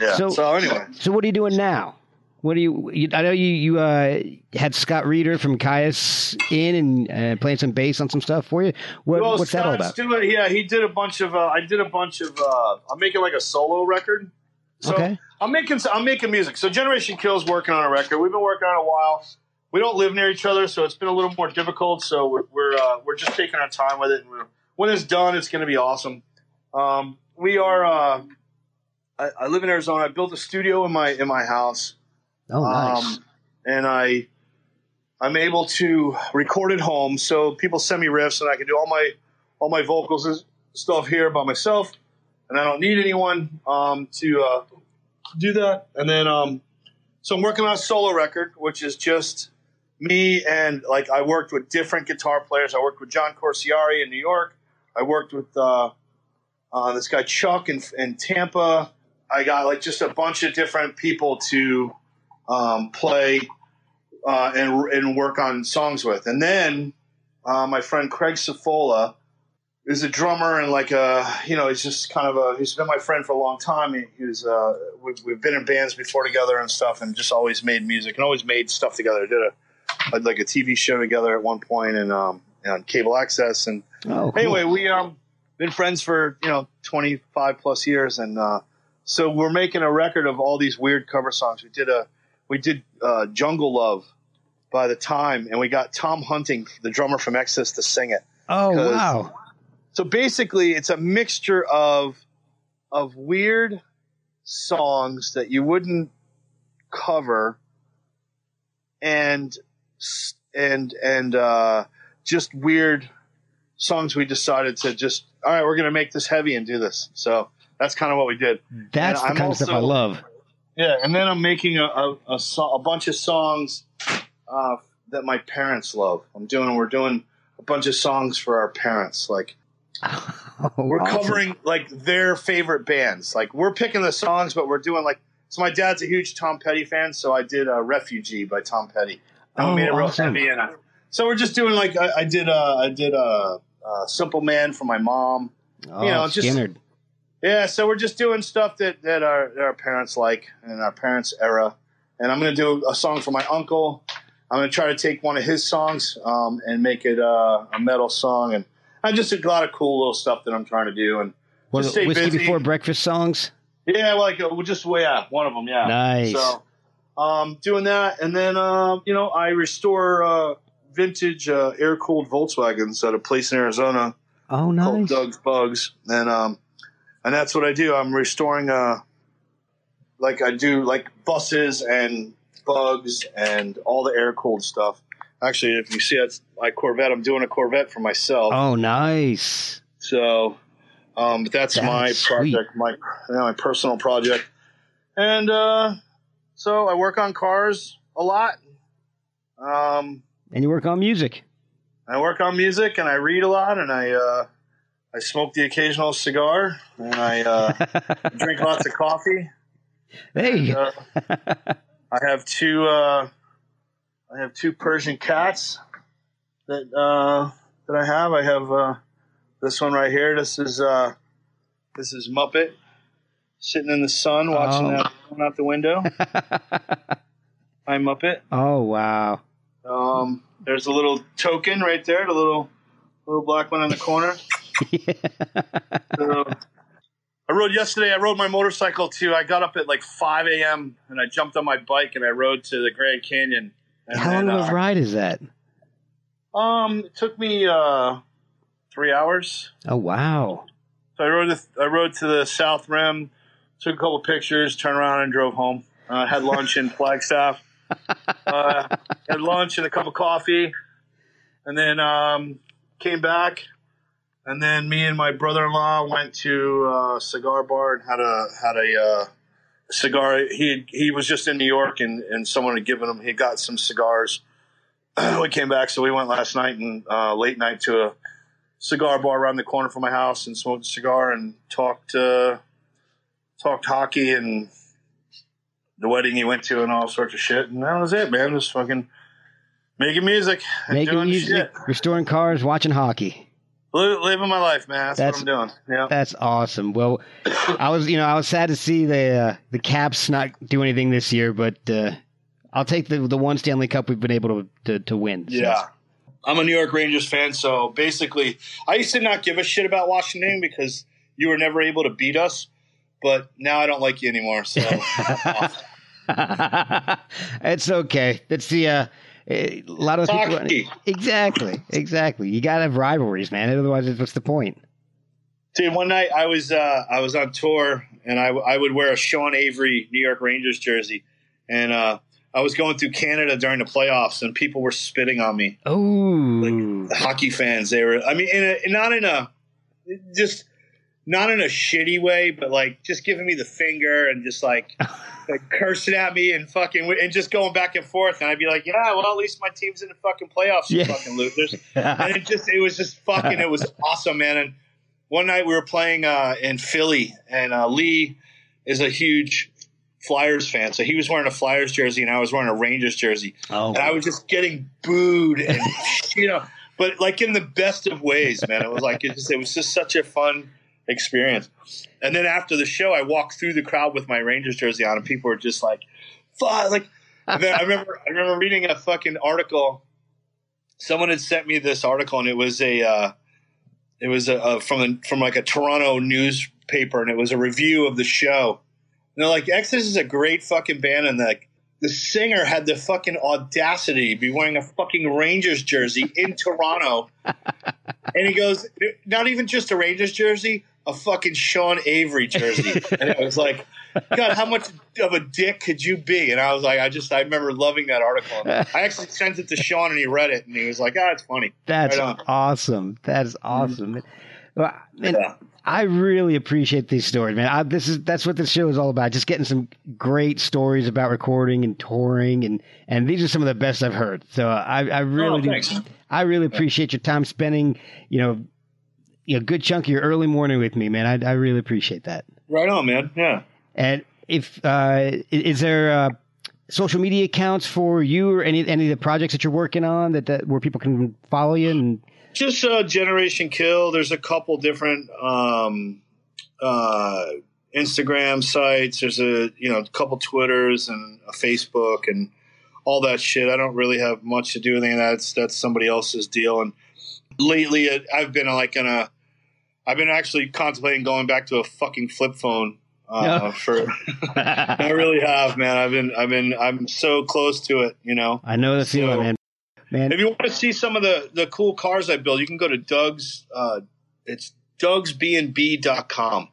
yeah. So- So, anyway, So what are you doing now? What do you? you I know you you uh, had Scott Reeder from Kyuss in and uh, playing some bass on some stuff for you. What, well, what's that all about? Doing, yeah, he did a bunch of. Uh, I did a bunch of. Uh, I'm making like a solo record. So Okay. I'm making. I'm making music. So Generation Kills working on a record. We've been working on it a while. We don't live near each other, so it's been a little more difficult. So we're we're, uh, we're just taking our time with it. And when it's done, it's going to be awesome. Um, we are. Uh, I, I live in Arizona. I built a studio in my in my house. Oh, nice. Um, and I, I'm able to record at home, so people send me riffs, and I can do all my all my vocals and stuff here by myself, and I don't need anyone um, to uh, do that. And then, um, so I'm working on a solo record, which is just me and like I worked with different guitar players. I worked with John Corsiari in New York. I worked with uh, uh, this guy Chuck in, in Tampa. I got like just a bunch of different people to um, play uh, and and work on songs with. And then uh, my friend Craig Safola is a drummer and like a you know he's just kind of a he's been my friend for a long time. He, he was uh, we've, we've been in bands before together and stuff, and just always made music and always made stuff together. Did a like a TV show together at one point and um, on cable access and oh, cool. anyway, we um been friends for you know twenty five plus years, and uh, so we're making a record of all these weird cover songs. We did a we did uh, Jungle Love by the time, and we got Tom Hunting, the drummer from Exodus, to sing it. Oh wow. So basically, it's a mixture of of weird songs that you wouldn't cover, and and and uh, just weird songs. We decided to just all right, we're going to make this heavy and do this. So that's kind of what we did. That's and the I'm kind of stuff I love. Yeah, and then I'm making a a, a, so- a bunch of songs uh, that my parents love. I'm doing we're doing a bunch of songs for our parents, like. <laughs> Oh, We're awesome. covering like their favorite bands. Like we're picking the songs, but we're doing like. So my dad's a huge Tom Petty fan, so I did uh, "Refugee" by Tom Petty. And Oh, made it real awesome. heavy, and uh, so we're just doing like I, I did. Uh, I did uh, uh, "Simple Man" for my mom. Oh, you know, just- Skynyrd. Yeah, so we're just doing stuff that that our, that our parents like and our parents' era. And I'm going to do a song for my uncle. I'm going to try to take one of his songs um, and make it uh, a metal song. And I just a lot of cool little stuff that I'm trying to do. And What, just stay whiskey busy. before breakfast songs. Yeah, like uh, we'll just well, yeah, one of them, yeah. Nice. So, um, doing that, and then um, you know, I restore uh, vintage uh, air cooled Volkswagens at a place in Arizona Oh, called nice. Doug's Bugs, and um, and that's what I do. I'm restoring uh, like I do like buses and bugs and all the air cooled stuff. Actually, if you see that's my Corvette, I'm doing a Corvette for myself. Oh, nice. So, um, but that's, That's my sweet. project, my you know, my personal project, and uh, so I work on cars a lot. Um, And you work on music. I work on music, and I read a lot, and I uh, I smoke the occasional cigar, and I uh, <laughs> drink lots of coffee. hey. Uh, I have two uh, I have two Persian cats that uh, that I have. I have uh, this one right here. This is uh, this is Muppet sitting in the sun watching Oh. that out the window. <laughs> Hi Muppet. oh, wow. Um, there's a little token right there, the little little black one in the corner. <laughs> So, I rode yesterday. I rode my motorcycle too. I got up at like 5 a.m. and I jumped on my bike and I rode to the Grand Canyon. And How long of a uh, ride is that? Um, it took me uh, three hours. Oh, wow. So I rode. To, I rode to the South Rim, took a couple pictures, turned around and drove home. Uh, had lunch in Flagstaff. <laughs> Uh, had lunch and a cup of coffee, and then um, came back. And then me and my brother-in-law went to a cigar bar and had a had a uh, cigar. He he was just in New York, and, and someone had given him. He got some cigars. <clears throat> we came back, so we went last night and uh, late night to a cigar bar around the corner from my house and smoked a cigar and talked uh, talked hockey and the wedding he went to and all sorts of shit. And that was it, man. Just fucking Making music, Making doing music, shit. restoring cars, watching hockey. Living my life, man. That's, That's- what I'm doing. Yeah. That's awesome. Well, I was, you know, I was sad to see the uh, the Caps not do anything this year, but uh, I'll take the the one Stanley Cup we've been able to to, to win. So Yeah. I'm a New York Rangers fan, so basically, I used to not give a shit about Washington because you were never able to beat us. But now I don't like you anymore. So <laughs> it's okay. That's the uh, a lot of people. Exactly, exactly. You gotta have rivalries, man. Otherwise, what's the point? Dude, one night I was uh, I was on tour and I, I would wear a Sean Avery New York Rangers jersey, and uh, I was going through Canada during the playoffs, and people were spitting on me. Oh, The hockey fans, they were. I mean, in a, not in a just not in a shitty way, but like just giving me the finger and just like, <laughs> like cursing at me and fucking and just going back and forth. And I'd be like, yeah, well, at least my team's in the fucking playoffs, you Yeah. fucking losers. <laughs> and it just it was just fucking it was awesome, man. And one night we were playing uh, in Philly, and uh, Lee is a huge Flyers fan, so he was wearing a Flyers jersey, and I was wearing a Rangers jersey, oh, and I was just getting booed, and <laughs> you know, but like in the best of ways, man. It was like it, just, it was just such a fun experience. And then after the show, I walked through the crowd with my Rangers jersey on, and people were just like, "Fuck!" Like, then I remember, I remember reading a fucking article. Someone had sent me this article, and it was a, uh, it was a, a from a, from like a Toronto newspaper, and it was a review of the show. And they're like, Exodus is a great fucking band, and like the singer had the fucking audacity to be wearing a fucking Rangers jersey in Toronto. <laughs> and he goes, not even just a Rangers jersey, a fucking Sean Avery jersey. and it was like, God, how much of a dick could you be? And I was like, I just, I remember loving that article. I actually sent it to Sean and he read it and he was like, ah, it's funny. that's Right awesome. That's awesome. Well, and Yeah. I really appreciate these stories, man. I, this is that's what this show is all about. Just getting some great stories about recording and touring, and and these are some of the best I've heard. So I, I really Oh, do. I really appreciate your time spending, you know, you know, a good chunk of your early morning with me, man. I, I really appreciate that. Right on, man. Yeah. And if uh, is there uh, social media accounts for you or any any of the projects that you're working on that, that where people can follow you and just uh, Generation Kill. There's a couple different um, uh, Instagram sites. There's a you know a couple Twitters and a Facebook and all that shit. I don't really have much to do with any of that. That's that's somebody else's deal. And lately, I've been like in a. I've been actually contemplating going back to a fucking flip phone. Uh, Yeah. <laughs> For I really have, man. I've been, I've been, I'm so close to it. You know. I know the feeling, So- man. Man, If you want to see some of the, the cool cars I build, you can go to Doug's. Uh, it's Doug'sBnB.com,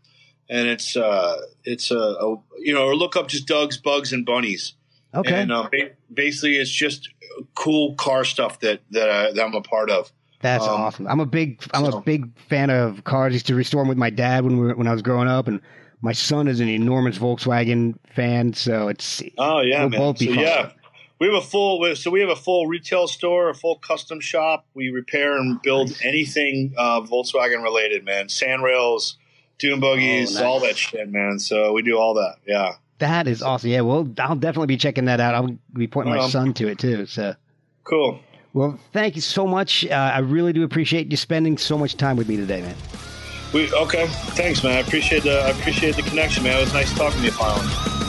and it's uh, it's a, a you know or look up just Doug's Bugs and Bunnies. okay, And uh, ba- basically, it's just cool car stuff that that, I, that I'm a part of. That's um, awesome. I'm a big I'm so- a big fan of cars. I used to restore them with my dad when we were, when I was growing up, and my son is an enormous Volkswagen fan. So it's Oh yeah, We'll man. both be so fun. yeah, we have a full. So we have a full retail store, a full custom shop. We repair and build anything uh, Volkswagen related, man. Sandrails, dune buggies, Oh, nice. all that shit, man. So we do all that. Yeah. that is awesome. Yeah, well, I'll definitely be checking that out. I'll be pointing my Um, son to it too. So. Cool. Well, thank you so much. Uh, I really do appreciate you spending so much time with me today, man. We okay. Thanks, man. I appreciate the I appreciate the connection, man. It was nice talking to you finally.